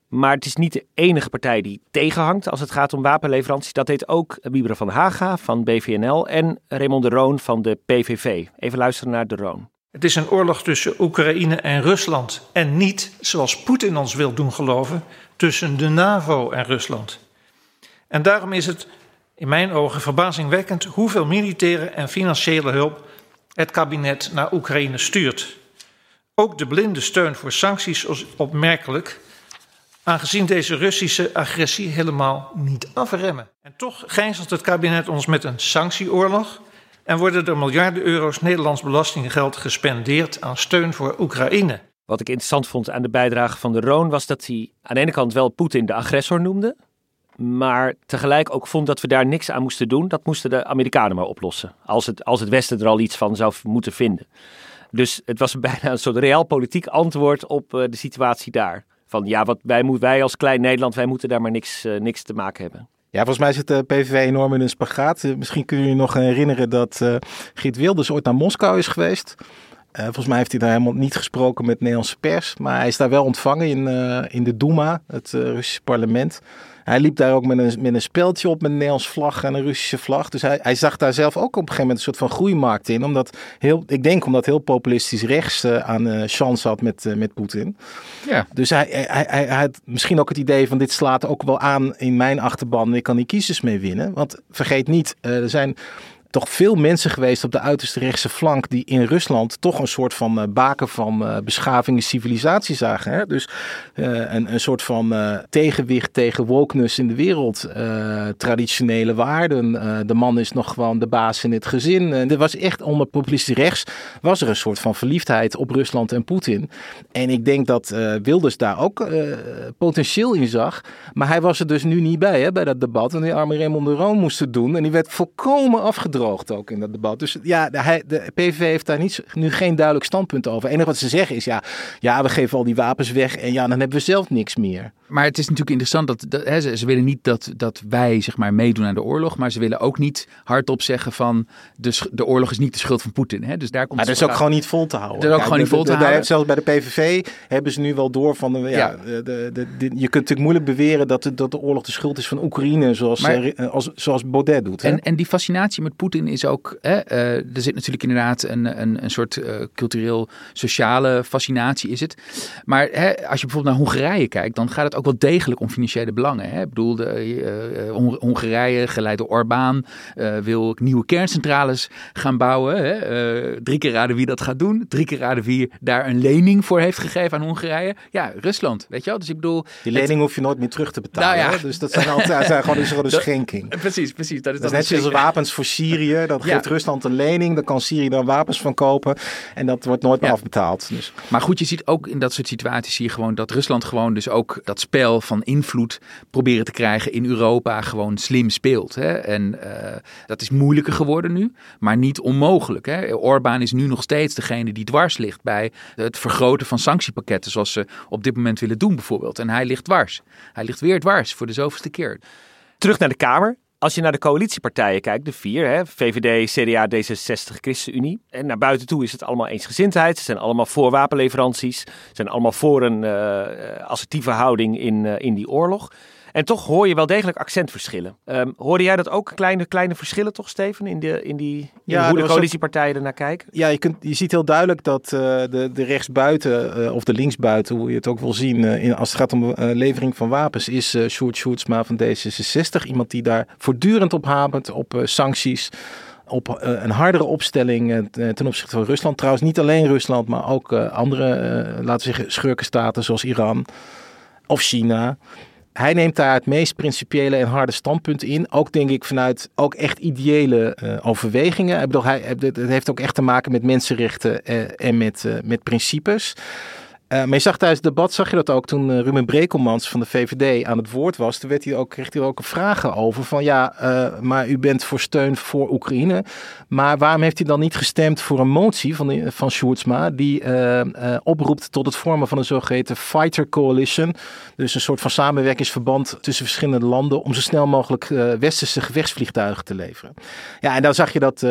Maar het is niet de enige partij die tegenhangt als het gaat om wapenleveranties. Dat deed ook Wieberen van Haga van BVNL en Raymond de Roon van de PVV. Even luisteren naar de Roon. Het is een oorlog tussen Oekraïne en Rusland. En niet, zoals Poetin ons wil doen geloven, tussen de NAVO en Rusland. En daarom is het in mijn ogen verbazingwekkend hoeveel militaire en financiële hulp het kabinet naar Oekraïne stuurt. Ook de blinde steun voor sancties is opmerkelijk, aangezien deze Russische agressie helemaal niet afremmen. En toch gijzelt het kabinet ons met een sanctieoorlog en worden er miljarden euro's Nederlands belastinggeld gespendeerd aan steun voor Oekraïne. Wat ik interessant vond aan de bijdrage van de Roon was dat hij aan de ene kant wel Poetin de agressor noemde, maar tegelijk ook vond dat we daar niks aan moesten doen. Dat moesten de Amerikanen maar oplossen. Als het, als het Westen er al iets van zou moeten vinden. Dus het was bijna een soort realpolitiek antwoord op uh, de situatie daar. Van ja, wat wij, wij als klein Nederland, wij moeten daar maar niks, uh, niks te maken hebben. Ja, volgens mij zit de PVV enorm in een spagaat. Uh, misschien kunnen jullie nog herinneren dat Geert Wilders ooit naar Moskou is geweest. volgens mij heeft hij daar helemaal niet gesproken met Nederlandse pers. Maar hij is daar wel ontvangen in, in de Duma, het Russische parlement. Hij liep daar ook met een, met een speldje op met een Nederlands vlag en een Russische vlag. Dus hij, hij zag daar zelf ook op een gegeven moment een soort van groeimarkt in. Omdat heel, ik denk omdat heel populistisch rechts uh, aan uh, chance had met, uh, met Poetin. Ja. Dus hij, hij, hij, hij, had misschien ook het idee van dit slaat ook wel aan in mijn achterban. Ik kan die kiezers mee winnen. Want vergeet niet, er zijn toch veel mensen geweest op de uiterste rechtse flank die in Rusland toch een soort van uh, baken van uh, beschaving en civilisatie zagen. Hè? Dus uh, een, een soort van tegenwicht tegen wokeness in de wereld. traditionele waarden. de man is nog gewoon de baas in het gezin. er was echt onder populistisch rechts was er een soort van verliefdheid op Rusland en Poetin. En ik denk dat Wilders daar ook potentieel in zag. Maar hij was er dus nu niet bij hè, bij dat debat. En die arme Raymond de Roon moest het doen. En die werd volkomen afgedrukt opgedroogd ook in dat debat. Dus ja, de, de PVV heeft daar niet, nu geen duidelijk standpunt over. Het enige wat ze zeggen is ja, ja, we geven al die wapens weg en ja, dan hebben we zelf niks meer. Maar het is natuurlijk interessant dat, dat hè, ze, ze, willen niet dat, dat wij zeg maar meedoen aan de oorlog, maar ze willen ook niet hardop zeggen van de, de oorlog is niet de schuld van Poetin. Hè? Dus daar komt maar dat is ook gewoon niet vol te houden. Dat is ook gewoon niet vol te houden. Zelfs bij de PVV hebben ze nu wel door van de, ja, De, de, de, je kunt natuurlijk moeilijk beweren dat de, dat de oorlog de schuld is van Oekraïne, zoals, maar, eh, als, zoals Baudet doet. Hè? En, en die fascinatie met Poetin is ook, hè, uh, er zit natuurlijk inderdaad een, een, een soort uh, cultureel-sociale fascinatie is het. Maar hè, als je bijvoorbeeld naar Hongarije kijkt, dan gaat het ook wel degelijk om financiële belangen. Hè? Ik bedoel, de, uh, Hongarije, geleid door Orbán, wil nieuwe kerncentrales gaan bouwen. Hè? Drie keer raden wie dat gaat doen. Drie keer raden wie daar een lening voor heeft gegeven aan Hongarije. Ja, Rusland, weet je wel. Dus ik bedoel... Die lening het... hoef je nooit meer terug te betalen. Nou ja. Dus dat zijn altijd zijn gewoon, is gewoon een schenking. Precies, precies. Dat is, dat is net zoals wapens voor Syrië. Dan geeft ja. Rusland een lening, dan kan Syrië daar wapens van kopen. En dat wordt nooit meer ja. afbetaald. Dus. Maar goed, je ziet ook in dat soort situaties zie je gewoon dat Rusland gewoon dus ook dat spel van invloed proberen te krijgen in Europa gewoon slim speelt. Hè? En uh, dat is moeilijker geworden nu, maar niet onmogelijk. Hè? Orbán is nu nog steeds degene die dwars ligt bij het vergroten van sanctiepakketten zoals ze op dit moment willen doen bijvoorbeeld. En hij ligt dwars. Hij ligt weer dwars voor de zoveelste keer. Terug naar de Kamer. Als je naar de coalitiepartijen kijkt, de vier, hè, VVD, CDA, D66, ChristenUnie. En naar buiten toe is het allemaal eensgezindheid. Ze zijn allemaal voor wapenleveranties. Ze zijn allemaal voor een uh, assertieve houding in, uh, in die oorlog. En toch hoor je wel degelijk accentverschillen. Um, hoorde jij dat ook, kleine, kleine verschillen toch, Steven, in, de, in, die, in ja, hoe de coalitiepartijen ernaar kijken? Ja, je, kunt, je ziet heel duidelijk dat uh, de, de rechtsbuiten, uh, of de linksbuiten, hoe je het ook wil zien, uh, in, als het gaat om levering van wapens, is uh, Sjoerd Sjoerdsma van D66. Iemand die daar voortdurend op hamert, op sancties op een hardere opstelling ten opzichte van Rusland. Trouwens, niet alleen Rusland, maar ook andere, laten we zeggen, schurkenstaten zoals Iran of China hij neemt daar het meest principiële en harde standpunt in. Ook denk ik vanuit ook echt ideële uh, overwegingen. Ik bedoel, hij, het heeft ook echt te maken met mensenrechten uh, en met, uh, met principes. Uh, maar je zag tijdens het debat, zag je dat ook toen uh, Ruben Brekelmans van de VVD aan het woord was. Toen werd hij ook, kreeg hij ook vragen over van ja, uh, maar u bent voor steun voor Oekraïne. Maar waarom heeft hij dan niet gestemd voor een motie van, van Sjoerdsma die oproept tot het vormen van een zogeheten fighter coalition. Dus een soort van samenwerkingsverband tussen verschillende landen om zo snel mogelijk westerse gevechtsvliegtuigen te leveren. Ja, en dan zag je dat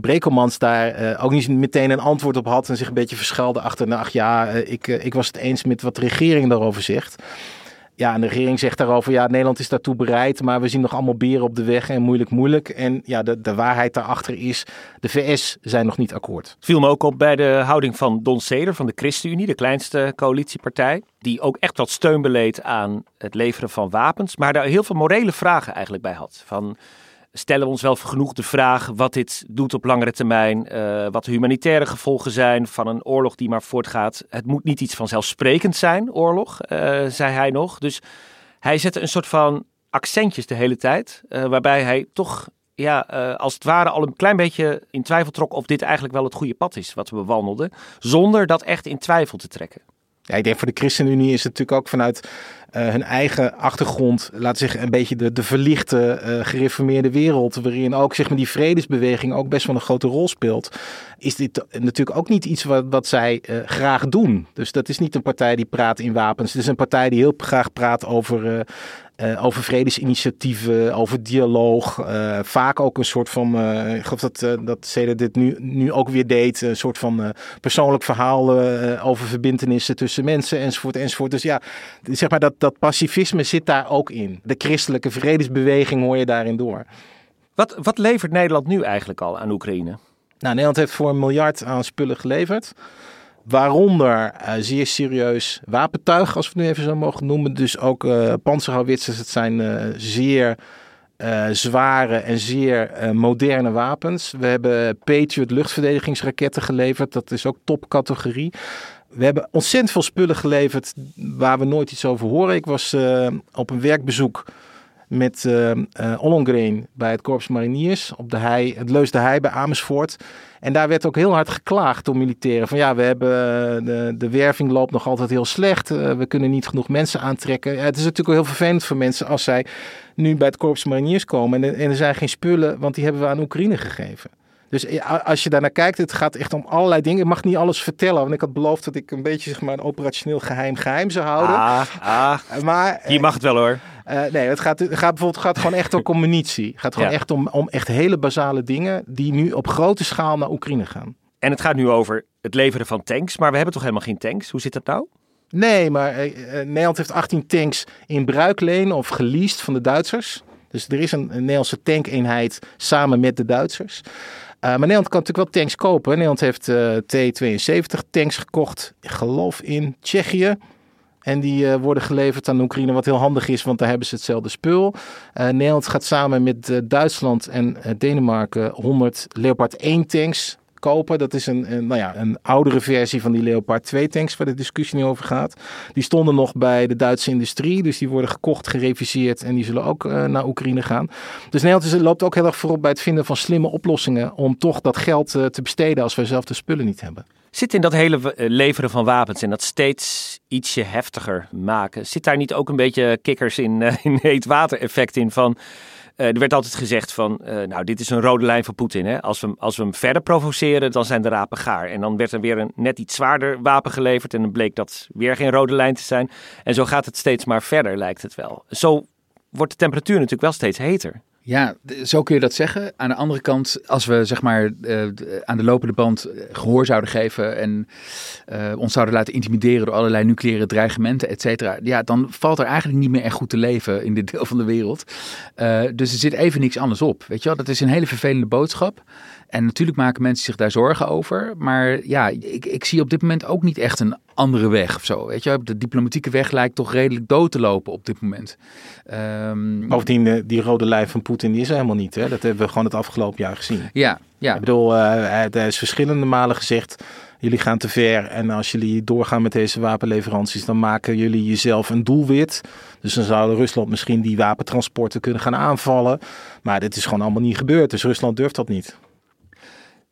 Brekelmans daar ook niet meteen een antwoord op had en zich een beetje verschuilde achter, nou ach ja, ik ik was het eens met wat de regering daarover zegt. Ja, en de regering zegt daarover, ja, Nederland is daartoe bereid, maar we zien nog allemaal beren op de weg en moeilijk, moeilijk. En ja, de, de waarheid daarachter is, de VS zijn nog niet akkoord. Viel me ook op bij de houding van Don Seder van de ChristenUnie, de kleinste coalitiepartij, die ook echt wat steun beleed aan het leveren van wapens, maar daar heel veel morele vragen eigenlijk bij had. Van, stellen we ons wel genoeg de vraag wat dit doet op langere termijn, uh, wat de humanitaire gevolgen zijn van een oorlog die maar voortgaat. Het moet niet iets vanzelfsprekend zijn, oorlog, uh, zei hij nog. Dus hij zette een soort van accentjes de hele tijd, uh, waarbij hij toch ja, als het ware al een klein beetje in twijfel trok of dit eigenlijk wel het goede pad is wat we bewandelden, zonder dat echt in twijfel te trekken. Ja, ik denk voor de ChristenUnie is het natuurlijk ook vanuit uh, hun eigen achtergrond, laat zich een beetje de, de verlichte, uh, gereformeerde wereld, waarin ook zeg maar, die vredesbeweging ook best wel een grote rol speelt, is dit natuurlijk ook niet iets wat, wat zij uh, graag doen. Dus dat is niet een partij die praat in wapens. Het is een partij die heel graag praat over uh, over vredesinitiatieven, over dialoog. Uh, vaak ook een soort van, uh, ik geloof dat, dat Ceder dit nu, nu ook weer deed, een soort van persoonlijk verhaal over verbindenissen tussen mensen enzovoort enzovoort. Dus ja, zeg maar dat, dat pacifisme zit daar ook in. De christelijke vredesbeweging hoor je daarin door. Wat, wat levert Nederland nu eigenlijk al aan Oekraïne? Nou, Nederland heeft voor een miljard aan spullen geleverd. Waaronder uh, zeer serieus wapentuig, als we het nu even zo mogen noemen. Dus ook uh, panzerhouwitsers. Het zijn uh, zeer zware en zeer moderne wapens. We hebben Patriot luchtverdedigingsraketten geleverd. Dat is ook topcategorie. We hebben ontzettend veel spullen geleverd waar we nooit iets over horen. Ik was op een werkbezoek met uh, bij het Korps Mariniers op de hei, het Leus de Hei bij Amersfoort. En daar werd ook heel hard geklaagd door militairen. Van ja, we hebben eh, de, de werving loopt nog altijd heel slecht. we kunnen niet genoeg mensen aantrekken. Het is natuurlijk heel vervelend voor mensen als zij nu bij het Korps Mariniers komen. En, en er zijn geen spullen, want die hebben we aan Oekraïne gegeven. Dus als je daarnaar kijkt, het gaat echt om allerlei dingen. Ik mag niet alles vertellen, want ik had beloofd dat ik een beetje zeg maar, een operationeel geheim geheim zou houden. Ah, ah. Maar, je mag het wel hoor. Uh, nee, het gaat, het gaat bijvoorbeeld gaat gewoon echt om munitie. Het gaat gewoon echt om, om echt hele basale dingen die nu op grote schaal naar Oekraïne gaan. En het gaat nu over het leveren van tanks, maar we hebben toch helemaal geen tanks? Hoe zit dat nou? Nee, maar uh, Nederland heeft 18 tanks in bruikleen of geleased van de Duitsers. Dus er is een, een Nederlandse tankeenheid samen met de Duitsers. Uh, maar Nederland kan natuurlijk wel tanks kopen. Nederland heeft uh, T-72 tanks gekocht, ik geloof in Tsjechië. En die uh, worden geleverd aan Oekraïne, wat heel handig is, want daar hebben ze hetzelfde spul. Nederland gaat samen met Duitsland en Denemarken 100 Leopard 1 tanks kopen. Dat is een, een, nou ja, een oudere versie van die Leopard 2 tanks waar de discussie nu over gaat. Die stonden nog bij de Duitse industrie, dus die worden gekocht, gereviseerd en die zullen ook uh, naar Oekraïne gaan. Dus Nederland loopt ook heel erg voorop bij het vinden van slimme oplossingen om toch dat geld uh, te besteden als wij zelf de spullen niet hebben. Zit in dat hele eh, leveren van wapens en dat steeds ietsje heftiger maken, zit daar niet ook een beetje kikkers in, in heet water effect in van er werd altijd gezegd van, uh, nou, dit is een rode lijn voor Poetin. Hè? Als, we, als we hem verder provoceren, dan zijn de rapen gaar. En dan werd er weer een net iets zwaarder wapen geleverd. En dan bleek dat weer geen rode lijn te zijn. En zo gaat het steeds maar verder, lijkt het wel. Zo wordt de temperatuur natuurlijk wel steeds heter. Ja, zo kun je dat zeggen. Aan de andere kant, als we zeg maar uh, aan de lopende band eh, gehoor zouden geven en ons zouden laten intimideren door allerlei nucleaire dreigementen, et cetera, ja, dan valt er eigenlijk niet meer echt goed te leven in dit deel van de wereld. Dus er zit even niks anders op. Weet je wel, dat is een hele vervelende boodschap. En natuurlijk maken mensen zich daar zorgen over. Maar ja, ik, ik zie op dit moment ook niet echt een andere weg of zo. Weet je, de diplomatieke weg lijkt toch redelijk dood te lopen op dit moment. Um, Bovendien, eh, die rode lijn van Poetin is er helemaal niet. Hè? Dat hebben we gewoon het afgelopen jaar gezien. Ja, ja. Ik bedoel, uh, er is verschillende malen gezegd jullie gaan te ver. En als jullie doorgaan met deze wapenleveranties, dan maken jullie jezelf een doelwit. Dus dan zou Rusland misschien die wapentransporten kunnen gaan aanvallen. Maar dit is gewoon allemaal niet gebeurd. Dus Rusland durft dat niet.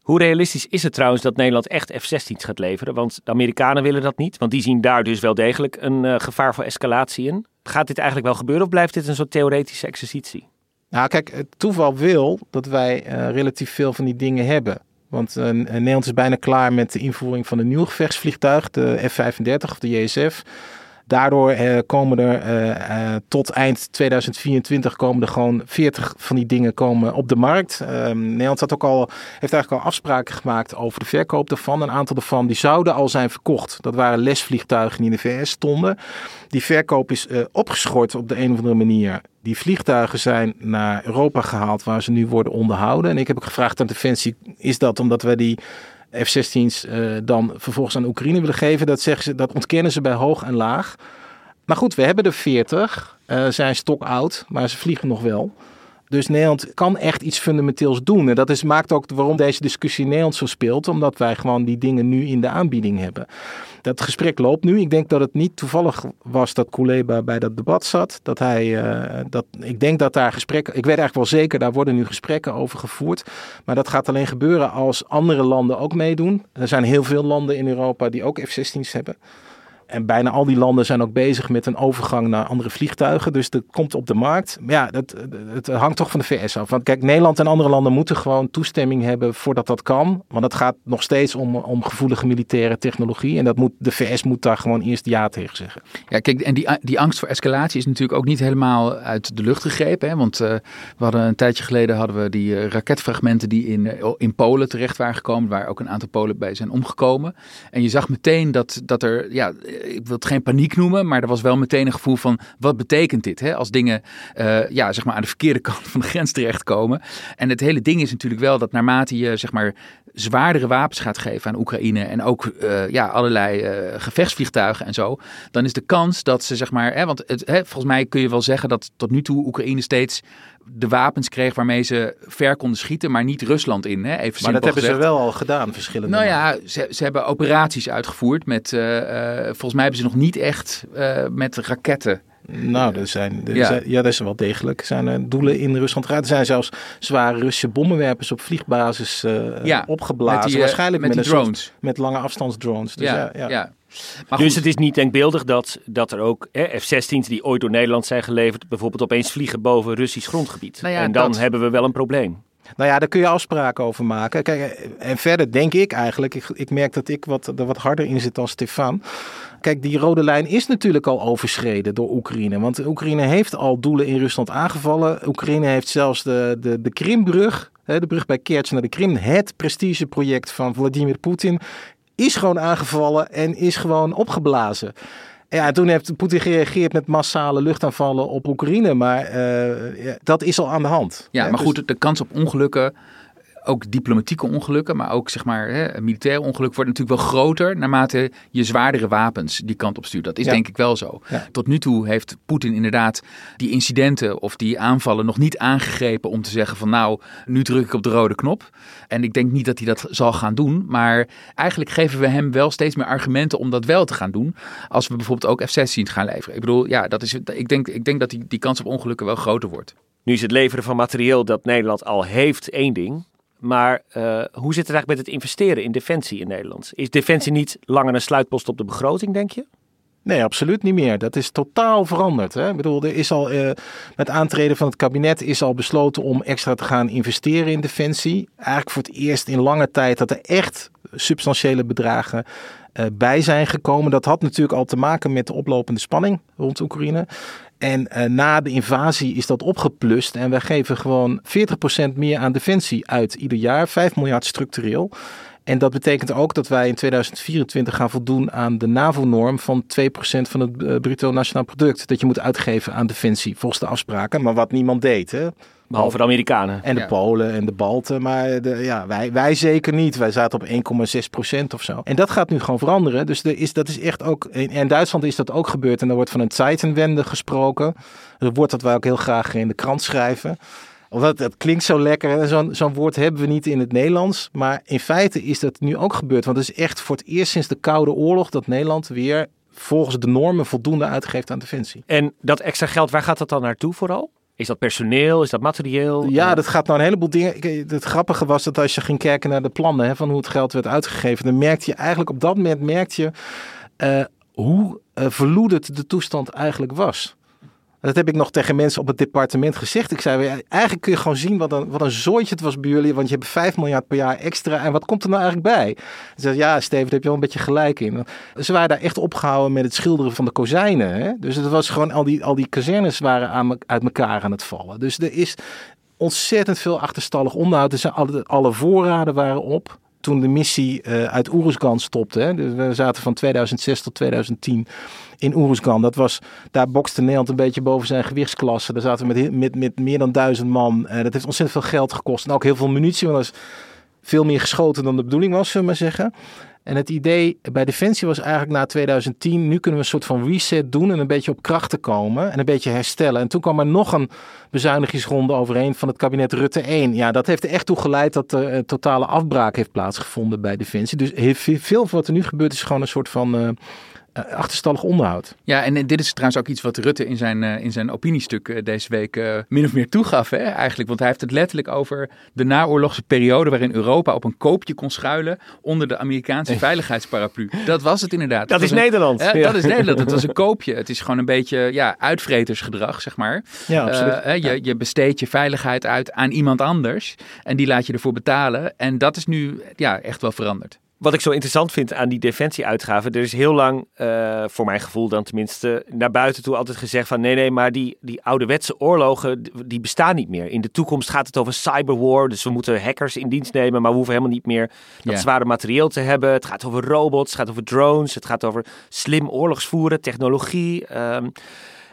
Hoe realistisch is het trouwens dat Nederland echt F-16's gaat leveren? Want de Amerikanen willen dat niet, want die zien daar dus wel degelijk een uh, gevaar voor escalatie in. Gaat dit eigenlijk wel gebeuren of blijft dit een soort theoretische exercitie? Nou, kijk, het toeval wil dat wij uh, relatief veel van die dingen hebben. Want uh, Nederland is bijna klaar met de invoering van een nieuw gevechtsvliegtuig, de F-35 of de JSF. Daardoor eh, komen er eh, eh, tot eind 2024 komen er gewoon 40 van die dingen komen op de markt. Ehm, Nederland had ook al, heeft eigenlijk al afspraken gemaakt over de verkoop daarvan. Een aantal daarvan die zouden al zijn verkocht. Dat waren lesvliegtuigen die in de VS stonden. Die verkoop is opgeschort op de een of andere manier. Die vliegtuigen zijn naar Europa gehaald waar ze nu worden onderhouden. En ik heb ook gevraagd aan Defensie, is dat omdat we die F-16's uh, dan vervolgens aan Oekraïne willen geven. Dat, zeggen ze, dat ontkennen ze bij hoog en laag. Maar goed, we hebben er 40. Uh, zijn oud, maar ze vliegen nog wel. Dus Nederland kan echt iets fundamenteels doen. En dat is, maakt ook waarom deze discussie Nederland zo speelt. Omdat wij gewoon die dingen nu in de aanbieding hebben. Dat gesprek loopt nu. Ik denk dat het niet toevallig was dat Kuleba bij dat debat zat. Dat hij, uh, dat, ik denk dat daar gesprekken, ik weet eigenlijk wel zeker, daar worden nu gesprekken over gevoerd. Maar dat gaat alleen gebeuren als andere landen ook meedoen. Er zijn heel veel landen in Europa die ook F-16's hebben. En bijna al die landen zijn ook bezig met een overgang naar andere vliegtuigen. Dus dat komt op de markt. Maar ja, dat, het hangt toch van de VS af. Want kijk, Nederland en andere landen moeten gewoon toestemming hebben voordat dat kan. Want het gaat nog steeds om, om gevoelige militaire technologie. En dat moet, de VS moet daar gewoon eerst ja tegen zeggen. Ja, kijk, en die, die angst voor escalatie is natuurlijk ook niet helemaal uit de lucht gegrepen. Want uh, we hadden een tijdje geleden hadden we die uh, raketfragmenten die in, uh, in Polen terecht waren gekomen. Waar ook een aantal Polen bij zijn omgekomen. En je zag meteen dat, dat er, ja, ik wil het geen paniek noemen, maar er was wel meteen een gevoel van wat betekent dit? Hè? Als dingen uh, ja, zeg maar aan de verkeerde kant van de grens terechtkomen. En het hele ding is natuurlijk wel dat naarmate je zeg maar zwaardere wapens gaat geven aan Oekraïne en ook uh, ja, allerlei uh, gevechtsvliegtuigen en zo, dan is de kans dat ze zeg maar, hè, want het, hè, volgens mij kun je wel zeggen dat tot nu toe Oekraïne steeds de wapens kreeg waarmee ze ver konden schieten, maar niet Rusland in. Hè? Even maar dat hebben ze wel al gedaan, verschillende. Nou ja, ze, ze hebben operaties uitgevoerd met, uh, uh, volgens mij hebben ze nog niet echt uh, met raketten nou, er zijn, er ja. Zijn, ja, dat is wel degelijk. Zijn er doelen in Rusland Er zijn zelfs zware Russische bommenwerpers op vliegbasis ja, opgeblazen. Met die, Waarschijnlijk met, met drones. Soort, met lange afstandsdrones. Dus ja, ja, ja. Maar dus het is niet denkbeeldig dat, dat er ook F-16's die ooit door Nederland zijn geleverd, bijvoorbeeld opeens vliegen boven Russisch grondgebied. Nou en dan dat... hebben we wel een probleem. Nou ja, daar kun je afspraken over maken. Kijk, en verder denk ik eigenlijk, ik, ik merk dat ik wat, er wat harder in zit dan Stefan. Kijk, die rode lijn is natuurlijk al overschreden door Oekraïne. Want Oekraïne heeft al doelen in Rusland aangevallen. Oekraïne heeft zelfs de, de, de Krimbrug, de brug bij Kerch naar de Krim, het prestigeproject van Vladimir Poetin, is gewoon aangevallen en is gewoon opgeblazen. Ja, toen heeft Poetin gereageerd met massale luchtaanvallen op Oekraïne. Maar uh, ja, dat is al aan de hand. Ja, maar goed, de kans op ongelukken ook diplomatieke ongelukken, maar ook zeg maar hè, militaire ongeluk wordt natuurlijk wel groter naarmate je zwaardere wapens die kant op stuurt. Dat is denk ik wel zo. Tot nu toe heeft Poetin inderdaad die incidenten of die aanvallen nog niet aangegrepen om te zeggen van nou, nu druk ik op de rode knop. En ik denk niet dat hij dat zal gaan doen, maar eigenlijk geven we hem wel steeds meer argumenten om dat wel te gaan doen. Als we bijvoorbeeld ook F-16 gaan leveren. Ik bedoel, ja, dat is, ik, denk, ik denk dat die, die kans op ongelukken wel groter wordt. Nu is het leveren van materieel dat Nederland al heeft één ding. Maar uh, hoe zit het eigenlijk met het investeren in defensie in Nederland? Is defensie niet langer een sluitpost op de begroting, denk je? Nee, absoluut niet meer. Dat is totaal veranderd. Hè? Ik bedoel, er is al uh, met aantreden van het kabinet is al besloten om extra te gaan investeren in defensie. Eigenlijk voor het eerst in lange tijd dat er echt substantiële bedragen uh, bij zijn gekomen. Dat had natuurlijk al te maken met de oplopende spanning rond Oekraïne. En uh, na de invasie is dat opgeplust. En wij geven gewoon 40% meer aan defensie uit ieder jaar. 5 miljard structureel. En dat betekent ook dat wij in 2024 gaan voldoen aan de NAVO-norm van 2% van het uh, bruto nationaal product. Dat je moet uitgeven aan defensie volgens de afspraken. Maar wat niemand deed. Hè? Behalve de Amerikanen. En de ja. Polen en de Balten. Maar de, ja, wij, wij zeker niet. Wij zaten op 1,6 procent of zo. En dat gaat nu gewoon veranderen. Dus er is, dat is echt ook. In Duitsland is dat ook gebeurd. En er wordt van een Zeitenwende gesproken. Een woord dat wij ook heel graag in de krant schrijven. Omdat dat klinkt zo lekker. Zo'n zo'n woord hebben we niet in het Nederlands. Maar in feite is dat nu ook gebeurd. Want het is echt voor het eerst sinds de Koude Oorlog dat Nederland weer volgens de normen voldoende uitgeeft aan defensie. En dat extra geld, waar gaat dat dan naartoe vooral? Is dat personeel? Is dat materieel? Ja, dat gaat nou een heleboel dingen. Ik- Het grappige was dat als je ging kijken naar de plannen hè, van hoe het geld werd uitgegeven, dan merkte je eigenlijk op dat moment merkte je eh, hoe uh, verloederd de toestand eigenlijk was. Dat heb ik nog tegen mensen op het departement gezegd. Ik zei, eigenlijk kun je gewoon zien wat een, wat een zooitje het was bij jullie. Want je hebt 5 miljard per jaar extra. En wat komt er nou eigenlijk bij? Ze zei, ja, Steven, daar heb je wel een beetje gelijk in. Ze waren daar echt opgehouden met het schilderen van de kozijnen. Hè? Dus het was gewoon, al die, al die kazernes waren aan, uit elkaar aan het vallen. Dus er is ontzettend veel achterstallig onderhoud. Er zijn alle, alle voorraden waren op toen de missie uh, uit Oeruzgan stopte. Hè. Dus we zaten van 2006 tot 2010 in Oeruzgan. Dat was, daar bokste Nederland een beetje boven zijn gewichtsklasse. Daar zaten we met, met, met meer dan duizend man. Uh, dat heeft ontzettend veel geld gekost. En ook heel veel munitie, want dat is veel meer geschoten dan de bedoeling was, zullen we maar zeggen. En het idee bij Defensie was eigenlijk na 2010, nu kunnen we een soort van reset doen en een beetje op kracht te komen en een beetje herstellen. En toen kwam er nog een bezuinigingsronde overheen van het kabinet Rutte 1. Ja, dat heeft er echt toe geleid dat er een totale afbraak heeft plaatsgevonden bij Defensie. Dus veel van wat er nu gebeurt is gewoon een soort van uh, achterstallig onderhoud. Ja, en dit is trouwens ook iets wat Rutte in zijn, uh, in zijn opiniestuk deze week uh, min of meer toegaf, hè, eigenlijk. Want hij heeft het letterlijk over de naoorlogse periode waarin Europa op een koopje kon schuilen onder de Amerikaanse veiligheidsparaplu. Dat was het inderdaad. Dat, dat is Nederland. Ja. Dat is Nederland. Het was een koopje. Het is gewoon een beetje ja, uitvretersgedrag, zeg maar. Ja, absoluut. Hè, je, je besteedt je veiligheid uit aan iemand anders en die laat je ervoor betalen. En dat is nu ja, echt wel veranderd wat ik zo interessant vind aan die defensieuitgaven, er is heel lang, uh, voor mijn gevoel dan tenminste, naar buiten toe altijd gezegd van nee, nee, maar die, die ouderwetse oorlogen, die bestaan niet meer. In de toekomst gaat het over cyberwar, dus we moeten hackers in dienst nemen, maar we hoeven helemaal niet meer dat zware materieel te hebben. Het gaat over robots, het gaat over drones, het gaat over slim oorlogsvoeren, technologie. ehm.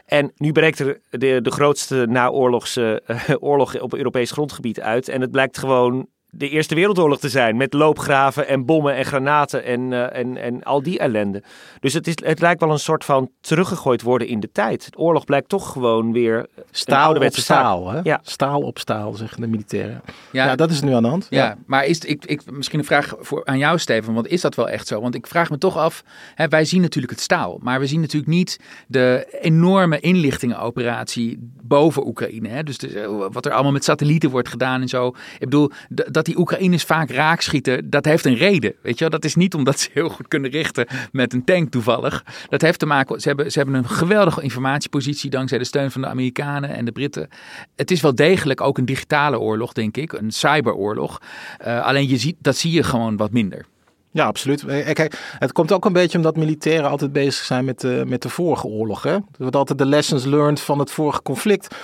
en nu breekt er de, de grootste naoorlogse uh, oorlog op Europees grondgebied uit. En het blijkt gewoon de Eerste Wereldoorlog te zijn. Met loopgraven en bommen en granaten en, uh, en, en al die ellende. Dus het, is, het lijkt wel een soort van teruggegooid worden in de tijd. De oorlog blijkt toch gewoon weer staal op staal. Staal. Hè? Ja. Staal op staal, zeggen de militairen. Ja. Ja, dat is nu aan de hand. Ja, maar is het, ik, ik, misschien een vraag voor, aan jou, Steven. Want is dat wel echt zo? Want ik vraag me toch af. Hè, wij zien natuurlijk het staal. Maar we zien natuurlijk niet de enorme inlichtingenoperatie boven Oekraïne. Hè? Dus de, wat er allemaal met satellieten wordt gedaan en zo. Ik bedoel, dat die Oekraïners vaak raakschieten, dat heeft een reden. Weet je wel? Dat is niet omdat ze heel goed kunnen richten met een tank toevallig. Dat heeft te maken, ze hebben, ze hebben een geweldige informatiepositie dankzij de steun van de Amerikanen en de Britten. Het is wel degelijk ook een digitale oorlog, denk ik. Een cyberoorlog. Uh, alleen je ziet, dat zie je gewoon wat minder. Ja, absoluut. Kijk, het komt ook een beetje omdat militairen altijd bezig zijn met de, met de vorige oorlog. Hè? Wordt altijd de lessons learned van het vorige conflict.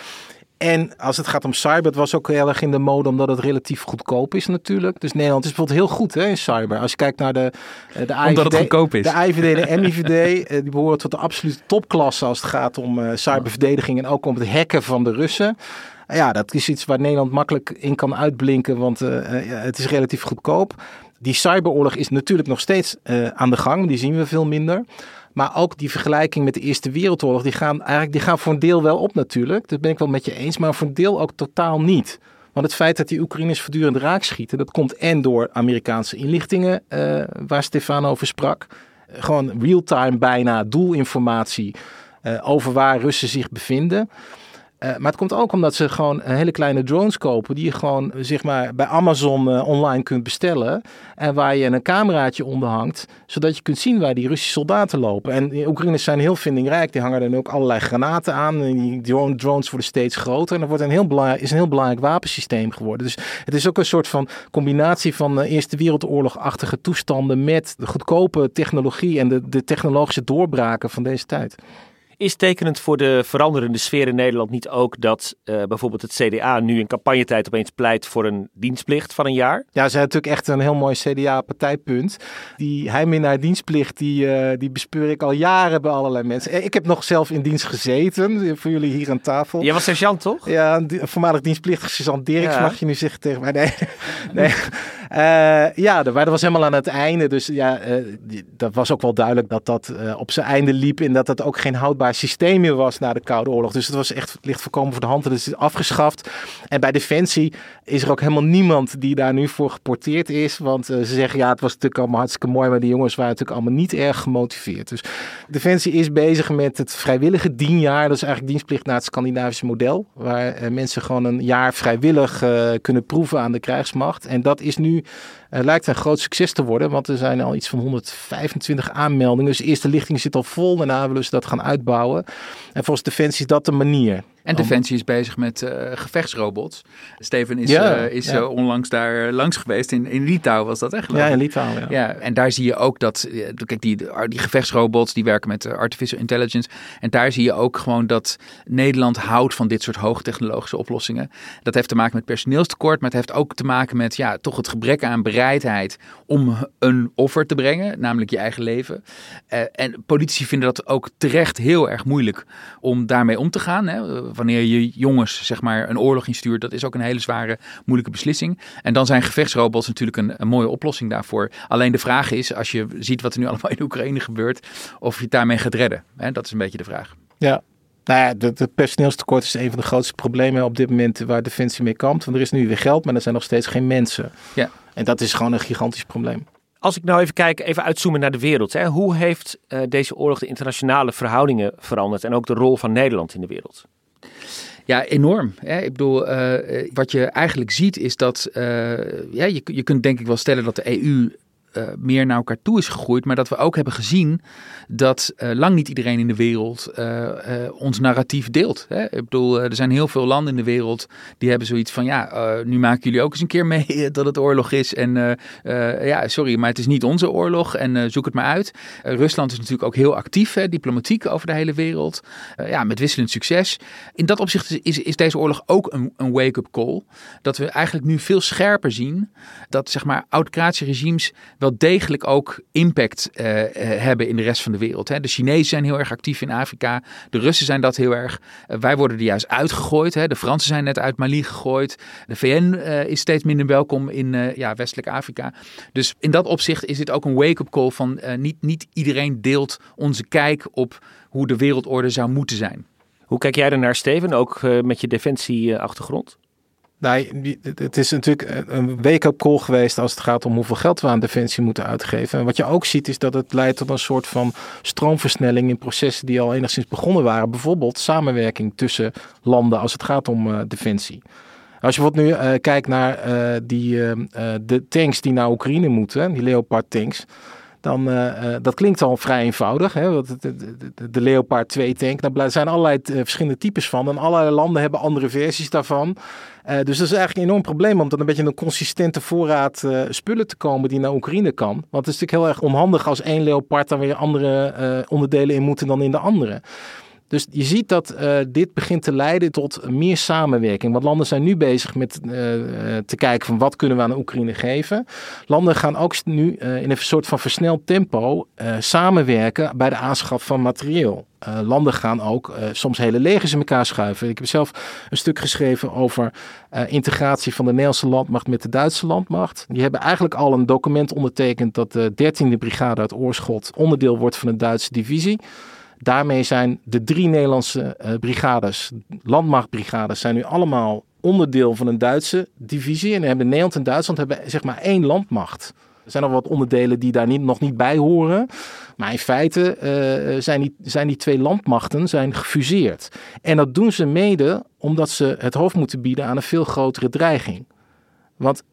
En als het gaat om cyber, het was ook heel erg in de mode omdat het relatief goedkoop is natuurlijk. Dus Nederland is bijvoorbeeld heel goed hè, in cyber. Als je kijkt naar de, de omdat IVD, het goedkoop is. De IVD en de MIVD, die behoren tot de absolute topklasse als het gaat om uh, cyberverdediging en ook om het hacken van de Russen. Ja, dat is iets waar Nederland makkelijk in kan uitblinken, want uh, uh, het is relatief goedkoop. Die cyberoorlog is natuurlijk nog steeds uh, aan de gang, die zien we veel minder. Maar ook die vergelijking met de Eerste Wereldoorlog, die gaan eigenlijk die gaan voor een deel wel op natuurlijk. Dat ben ik wel met je eens, maar voor een deel ook totaal niet. Want het feit dat die Oekraïners voortdurend raak schieten, dat komt en door Amerikaanse inlichtingen, uh, waar Stefan over sprak. Uh, gewoon real-time bijna doelinformatie uh, over waar Russen zich bevinden. Uh, maar het komt ook omdat ze gewoon hele kleine drones kopen die je gewoon zeg maar bij Amazon uh, online kunt bestellen en waar je een cameraatje onder hangt, zodat je kunt zien waar die Russische soldaten lopen. En de Oekraïners zijn heel vindingrijk, die hangen dan ook allerlei granaten aan en die drone, drones worden steeds groter en dat wordt een heel belangrijk, is een heel belangrijk wapensysteem geworden. Dus het is ook een soort van combinatie van Eerste Wereldoorlog-achtige toestanden met de goedkope technologie en de, de technologische doorbraken van deze tijd. Is tekenend voor de veranderende sfeer in Nederland niet ook dat uh, bijvoorbeeld het CDA nu in campagnetijd opeens pleit voor een dienstplicht van een jaar? Ja, ze hebben natuurlijk echt een heel mooi CDA-partijpunt. Die heiminaar dienstplicht, die, uh, die bespeur ik al jaren bij allerlei mensen. Ik heb nog zelf in dienst gezeten, voor jullie hier aan tafel. Jij was sergeant, toch? Ja, voormalig dienstplichtig sergeant Dirks ja. mag je nu zeggen tegen mij. Nee, nee. Uh, ja, maar dat was helemaal aan het einde. Dus ja, uh, dat was ook wel duidelijk dat dat uh, op zijn einde liep. En dat het ook geen houdbaar systeem meer was na de Koude Oorlog. Dus het was echt licht voorkomen voor de hand. Het is afgeschaft. En bij Defensie is er ook helemaal niemand die daar nu voor geporteerd is. Want ze zeggen ja, het was natuurlijk allemaal hartstikke mooi. Maar die jongens waren natuurlijk allemaal niet erg gemotiveerd. Dus Defensie is bezig met het vrijwillige dienjaar. Dat is eigenlijk dienstplicht naar het Scandinavische model. Waar mensen gewoon een jaar vrijwillig kunnen proeven aan de krijgsmacht. En dat is nu lijkt een groot succes te worden, want er zijn al iets van 125 aanmeldingen. Dus de eerste lichting zit al vol, daarna willen ze dat gaan uitbouwen. En volgens Defensie is dat de manier. En Defensie is bezig met uh, gevechtsrobots. Steven is, ja, uh, is ja. uh, onlangs daar langs geweest. In, in Litouwen was dat echt? Ja, in Litouwen. Ja. ja. En daar zie je ook dat, kijk, die, die gevechtsrobots die werken met artificial intelligence. En daar zie je ook gewoon dat Nederland houdt van dit soort hoogtechnologische oplossingen. Dat heeft te maken met personeelstekort, maar het heeft ook te maken met ja, toch het gebrek aan bereidheid om een offer te brengen, namelijk je eigen leven. en politici vinden dat ook terecht heel erg moeilijk om daarmee om te gaan. Hè wanneer je jongens zeg maar een oorlog instuurt, dat is ook een hele zware, moeilijke beslissing. En dan zijn gevechtsrobots natuurlijk een, een mooie oplossing daarvoor. Alleen de vraag is, als je ziet wat er nu allemaal in Oekraïne gebeurt, of je het daarmee gaat redden. Hè? Dat is een beetje de vraag. Ja, nou ja, het personeelstekort is een van de grootste problemen op dit moment waar Defensie mee kampt. Want er is nu weer geld, maar er zijn nog steeds geen mensen. Ja. En dat is gewoon een gigantisch probleem. Als ik nou even kijk, even uitzoomen naar de wereld. Hè. Hoe heeft uh, deze oorlog de internationale verhoudingen veranderd en ook de rol van Nederland in de wereld? Ja, enorm. Ik bedoel, uh, wat je eigenlijk ziet is dat, uh, ja, je, je kunt denk ik wel stellen dat de EU uh, meer naar elkaar toe is gegroeid. Maar dat we ook hebben gezien dat uh, lang niet iedereen in de wereld uh, ons narratief deelt. Hè? Ik bedoel, er zijn heel veel landen in de wereld die hebben zoiets van... ja, nu maken jullie ook eens een keer mee dat het oorlog is. En ja, sorry, maar het is niet onze oorlog en zoek het maar uit. Rusland is natuurlijk ook heel actief, hè, diplomatiek over de hele wereld. ja, met wisselend succes. In dat opzicht is, is deze oorlog ook een, een wake-up call. Dat we eigenlijk nu veel scherper zien dat, zeg maar, autocratische regimes wel degelijk ook impact uh, hebben in de rest van de wereld. Hè. De Chinezen zijn heel erg actief in Afrika. De Russen zijn dat heel erg. Uh, wij worden er juist uitgegooid. Hè. De Fransen zijn net uit Mali gegooid. De VN is steeds minder welkom in ja, westelijk Afrika. Dus in dat opzicht is dit ook een wake-up call van niet, niet iedereen deelt onze kijk op hoe de wereldorde zou moeten zijn. Hoe kijk jij er naar, Steven, ook met je defensieachtergrond? Nee, het is natuurlijk een wake-up call geweest als het gaat om hoeveel geld we aan defensie moeten uitgeven. En wat je ook ziet is dat het leidt tot een soort van stroomversnelling in processen die al enigszins begonnen waren. Bijvoorbeeld samenwerking tussen landen als het gaat om uh, defensie. Als je bijvoorbeeld nu uh, kijkt naar die, de tanks die naar Oekraïne moeten, die Leopard tanks dan uh, dat klinkt al vrij eenvoudig. Hè? De, Leopard 2 tank, daar zijn allerlei uh, verschillende types van. En allerlei landen hebben andere versies daarvan. Dus dat is eigenlijk een enorm probleem om dan een beetje een consistente voorraad spullen te komen die naar Oekraïne kan. Want het is natuurlijk heel erg onhandig als één Leopard dan weer andere onderdelen in moeten dan in de andere. Dus je ziet dat uh, dit begint te leiden tot meer samenwerking. Want landen zijn nu bezig met uh, te kijken van wat kunnen we aan Oekraïne geven. Landen gaan ook nu in een soort van versneld tempo samenwerken bij de aanschaf van materieel. landen gaan ook soms hele legers in elkaar schuiven. Ik heb zelf een stuk geschreven over integratie van de Nederlandse landmacht met de Duitse landmacht. Die hebben eigenlijk al een document ondertekend dat de 13e brigade uit Oorschot onderdeel wordt van een Duitse divisie. Daarmee zijn de drie Nederlandse uh, brigades, landmachtbrigades, zijn nu allemaal onderdeel van een Duitse divisie. En hebben Nederland en Duitsland hebben zeg maar één landmacht. Er zijn nog wat onderdelen die daar niet, nog niet bij horen. Maar in feite uh, zijn, die, zijn die twee landmachten zijn gefuseerd. En dat doen ze mede omdat ze het hoofd moeten bieden aan een veel grotere dreiging. Want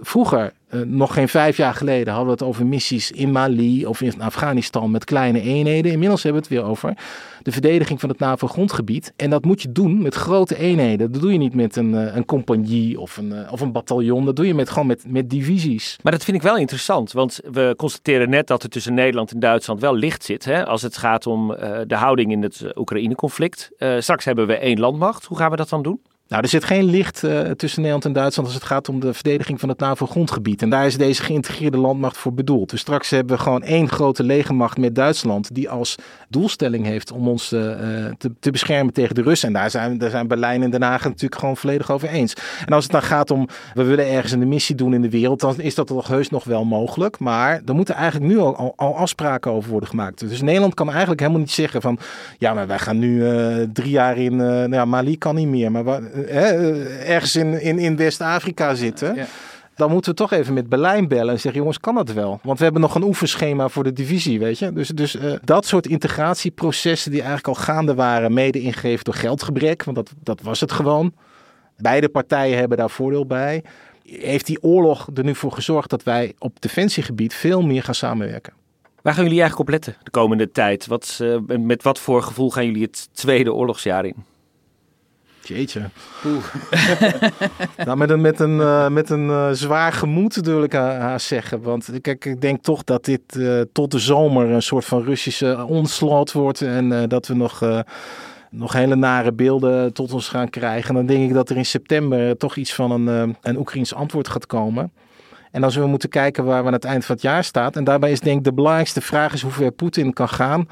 vroeger, uh, nog geen vijf jaar geleden, hadden we het over missies in Mali of in Afghanistan met kleine eenheden. Inmiddels hebben we het weer over de verdediging van het NAVO-grondgebied. En dat moet je doen met grote eenheden. Dat doe je niet met een, uh, een compagnie of een, of een bataljon. Dat doe je met, gewoon met, met divisies. Maar dat vind ik wel interessant, want we constateren net dat er tussen Nederland en Duitsland wel licht zit. Hè, als het gaat om de houding in het Oekraïne-conflict. straks hebben we één landmacht. Hoe gaan we dat dan doen? Nou, er zit geen licht uh, tussen Nederland en Duitsland als het gaat om de verdediging van het NAVO-grondgebied. En daar is deze geïntegreerde landmacht voor bedoeld. Dus straks hebben we gewoon één grote legermacht met Duitsland, die als doelstelling heeft om ons uh, te, te, beschermen tegen de Russen. En daar zijn, daar zijn Berlijn en Den Haag natuurlijk gewoon volledig over eens. En als het dan gaat om, we willen ergens een missie doen in de wereld, dan is dat toch heus nog wel mogelijk. Maar er moeten eigenlijk nu al, al, afspraken over worden gemaakt. Dus Nederland kan eigenlijk helemaal niet zeggen van, ja, maar wij gaan nu drie jaar in, nou ja, Mali kan niet meer, maar ergens in, in, in West-Afrika zitten. Ja. Dan moeten we toch even met Berlijn bellen en zeggen: jongens, kan dat wel? Want we hebben nog een oefenschema voor de divisie, weet je. Dus, dus uh, dat soort integratieprocessen die eigenlijk al gaande waren, mede ingegeven door geldgebrek, want dat, dat was het gewoon. Beide partijen hebben daar voordeel bij. Heeft die oorlog er nu voor gezorgd dat wij op defensiegebied veel meer gaan samenwerken? Waar gaan jullie eigenlijk op letten de komende tijd? Wat, uh, met wat voor gevoel gaan jullie het tweede oorlogsjaar in? Jeetje. nou, met een, met een, uh, met een uh, zwaar gemoed wil ik haar zeggen. Want kijk, ik denk toch dat dit uh, tot de zomer een soort van Russische onslaught wordt. En dat we nog, nog hele nare beelden tot ons gaan krijgen. En dan denk ik dat er in september toch iets van een, een Oekraïns antwoord gaat komen. En dan zullen we moeten kijken waar we aan het eind van het jaar staan. En daarbij is denk ik de belangrijkste vraag is hoe ver Poetin kan gaan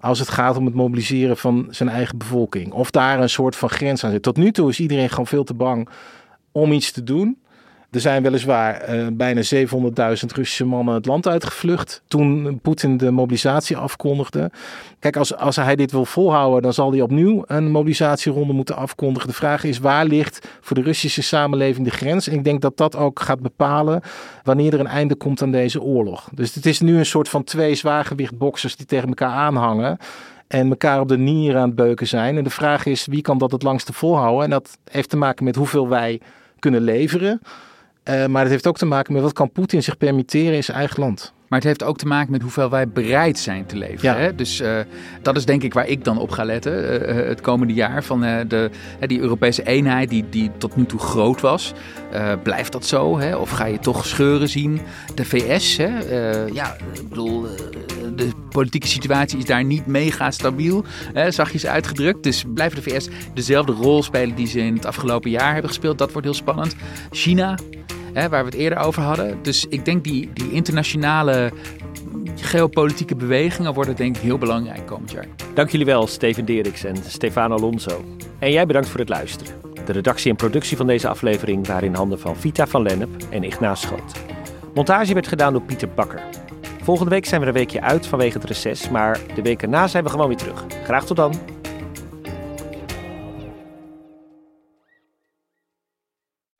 als het gaat om het mobiliseren van zijn eigen bevolking. Of daar een soort van grens aan zit. Tot nu toe is iedereen gewoon veel te bang om iets te doen. Er zijn weliswaar uh, bijna 700.000 Russische mannen het land uitgevlucht toen Poetin de mobilisatie afkondigde. Kijk, als, als hij dit wil volhouden, dan zal hij opnieuw een mobilisatieronde moeten afkondigen. De vraag is, waar ligt voor de Russische samenleving de grens? En ik denk dat dat ook gaat bepalen wanneer er een einde komt aan deze oorlog. Dus het is nu een soort van twee zwaargewichtboxers die tegen elkaar aanhangen en elkaar op de nieren aan het beuken zijn. En de vraag is, wie kan dat het langste volhouden? En dat heeft te maken met hoeveel wij kunnen leveren. Uh, maar het heeft ook te maken met wat kan Poetin zich permitteren in zijn eigen land. Maar het heeft ook te maken met hoeveel wij bereid zijn te leveren. Ja. Hè? Dus uh, dat is denk ik waar ik dan op ga letten uh, het komende jaar. Van de, die Europese eenheid die, die tot nu toe groot was. blijft dat zo? Hè? Of ga je toch scheuren zien? De VS, hè? ja, ik bedoel, de politieke situatie is daar niet mega stabiel. Hè? Zachtjes uitgedrukt. Dus blijven de VS dezelfde rol spelen die ze in het afgelopen jaar hebben gespeeld. Dat wordt heel spannend. China, hè, waar we het eerder over hadden. Dus ik denk die, die internationale geopolitieke bewegingen worden denk ik heel belangrijk komend jaar. Dank jullie wel, Steven Deriks en Stefano Alonso. En jij bedankt voor het luisteren. De redactie en productie van deze aflevering waren in handen van Vita van Lennep en Ignaas Schoot. Montage werd gedaan door Pieter Bakker. Volgende week zijn we een weekje uit vanwege het reces, maar de week erna zijn we gewoon weer terug. Graag tot dan.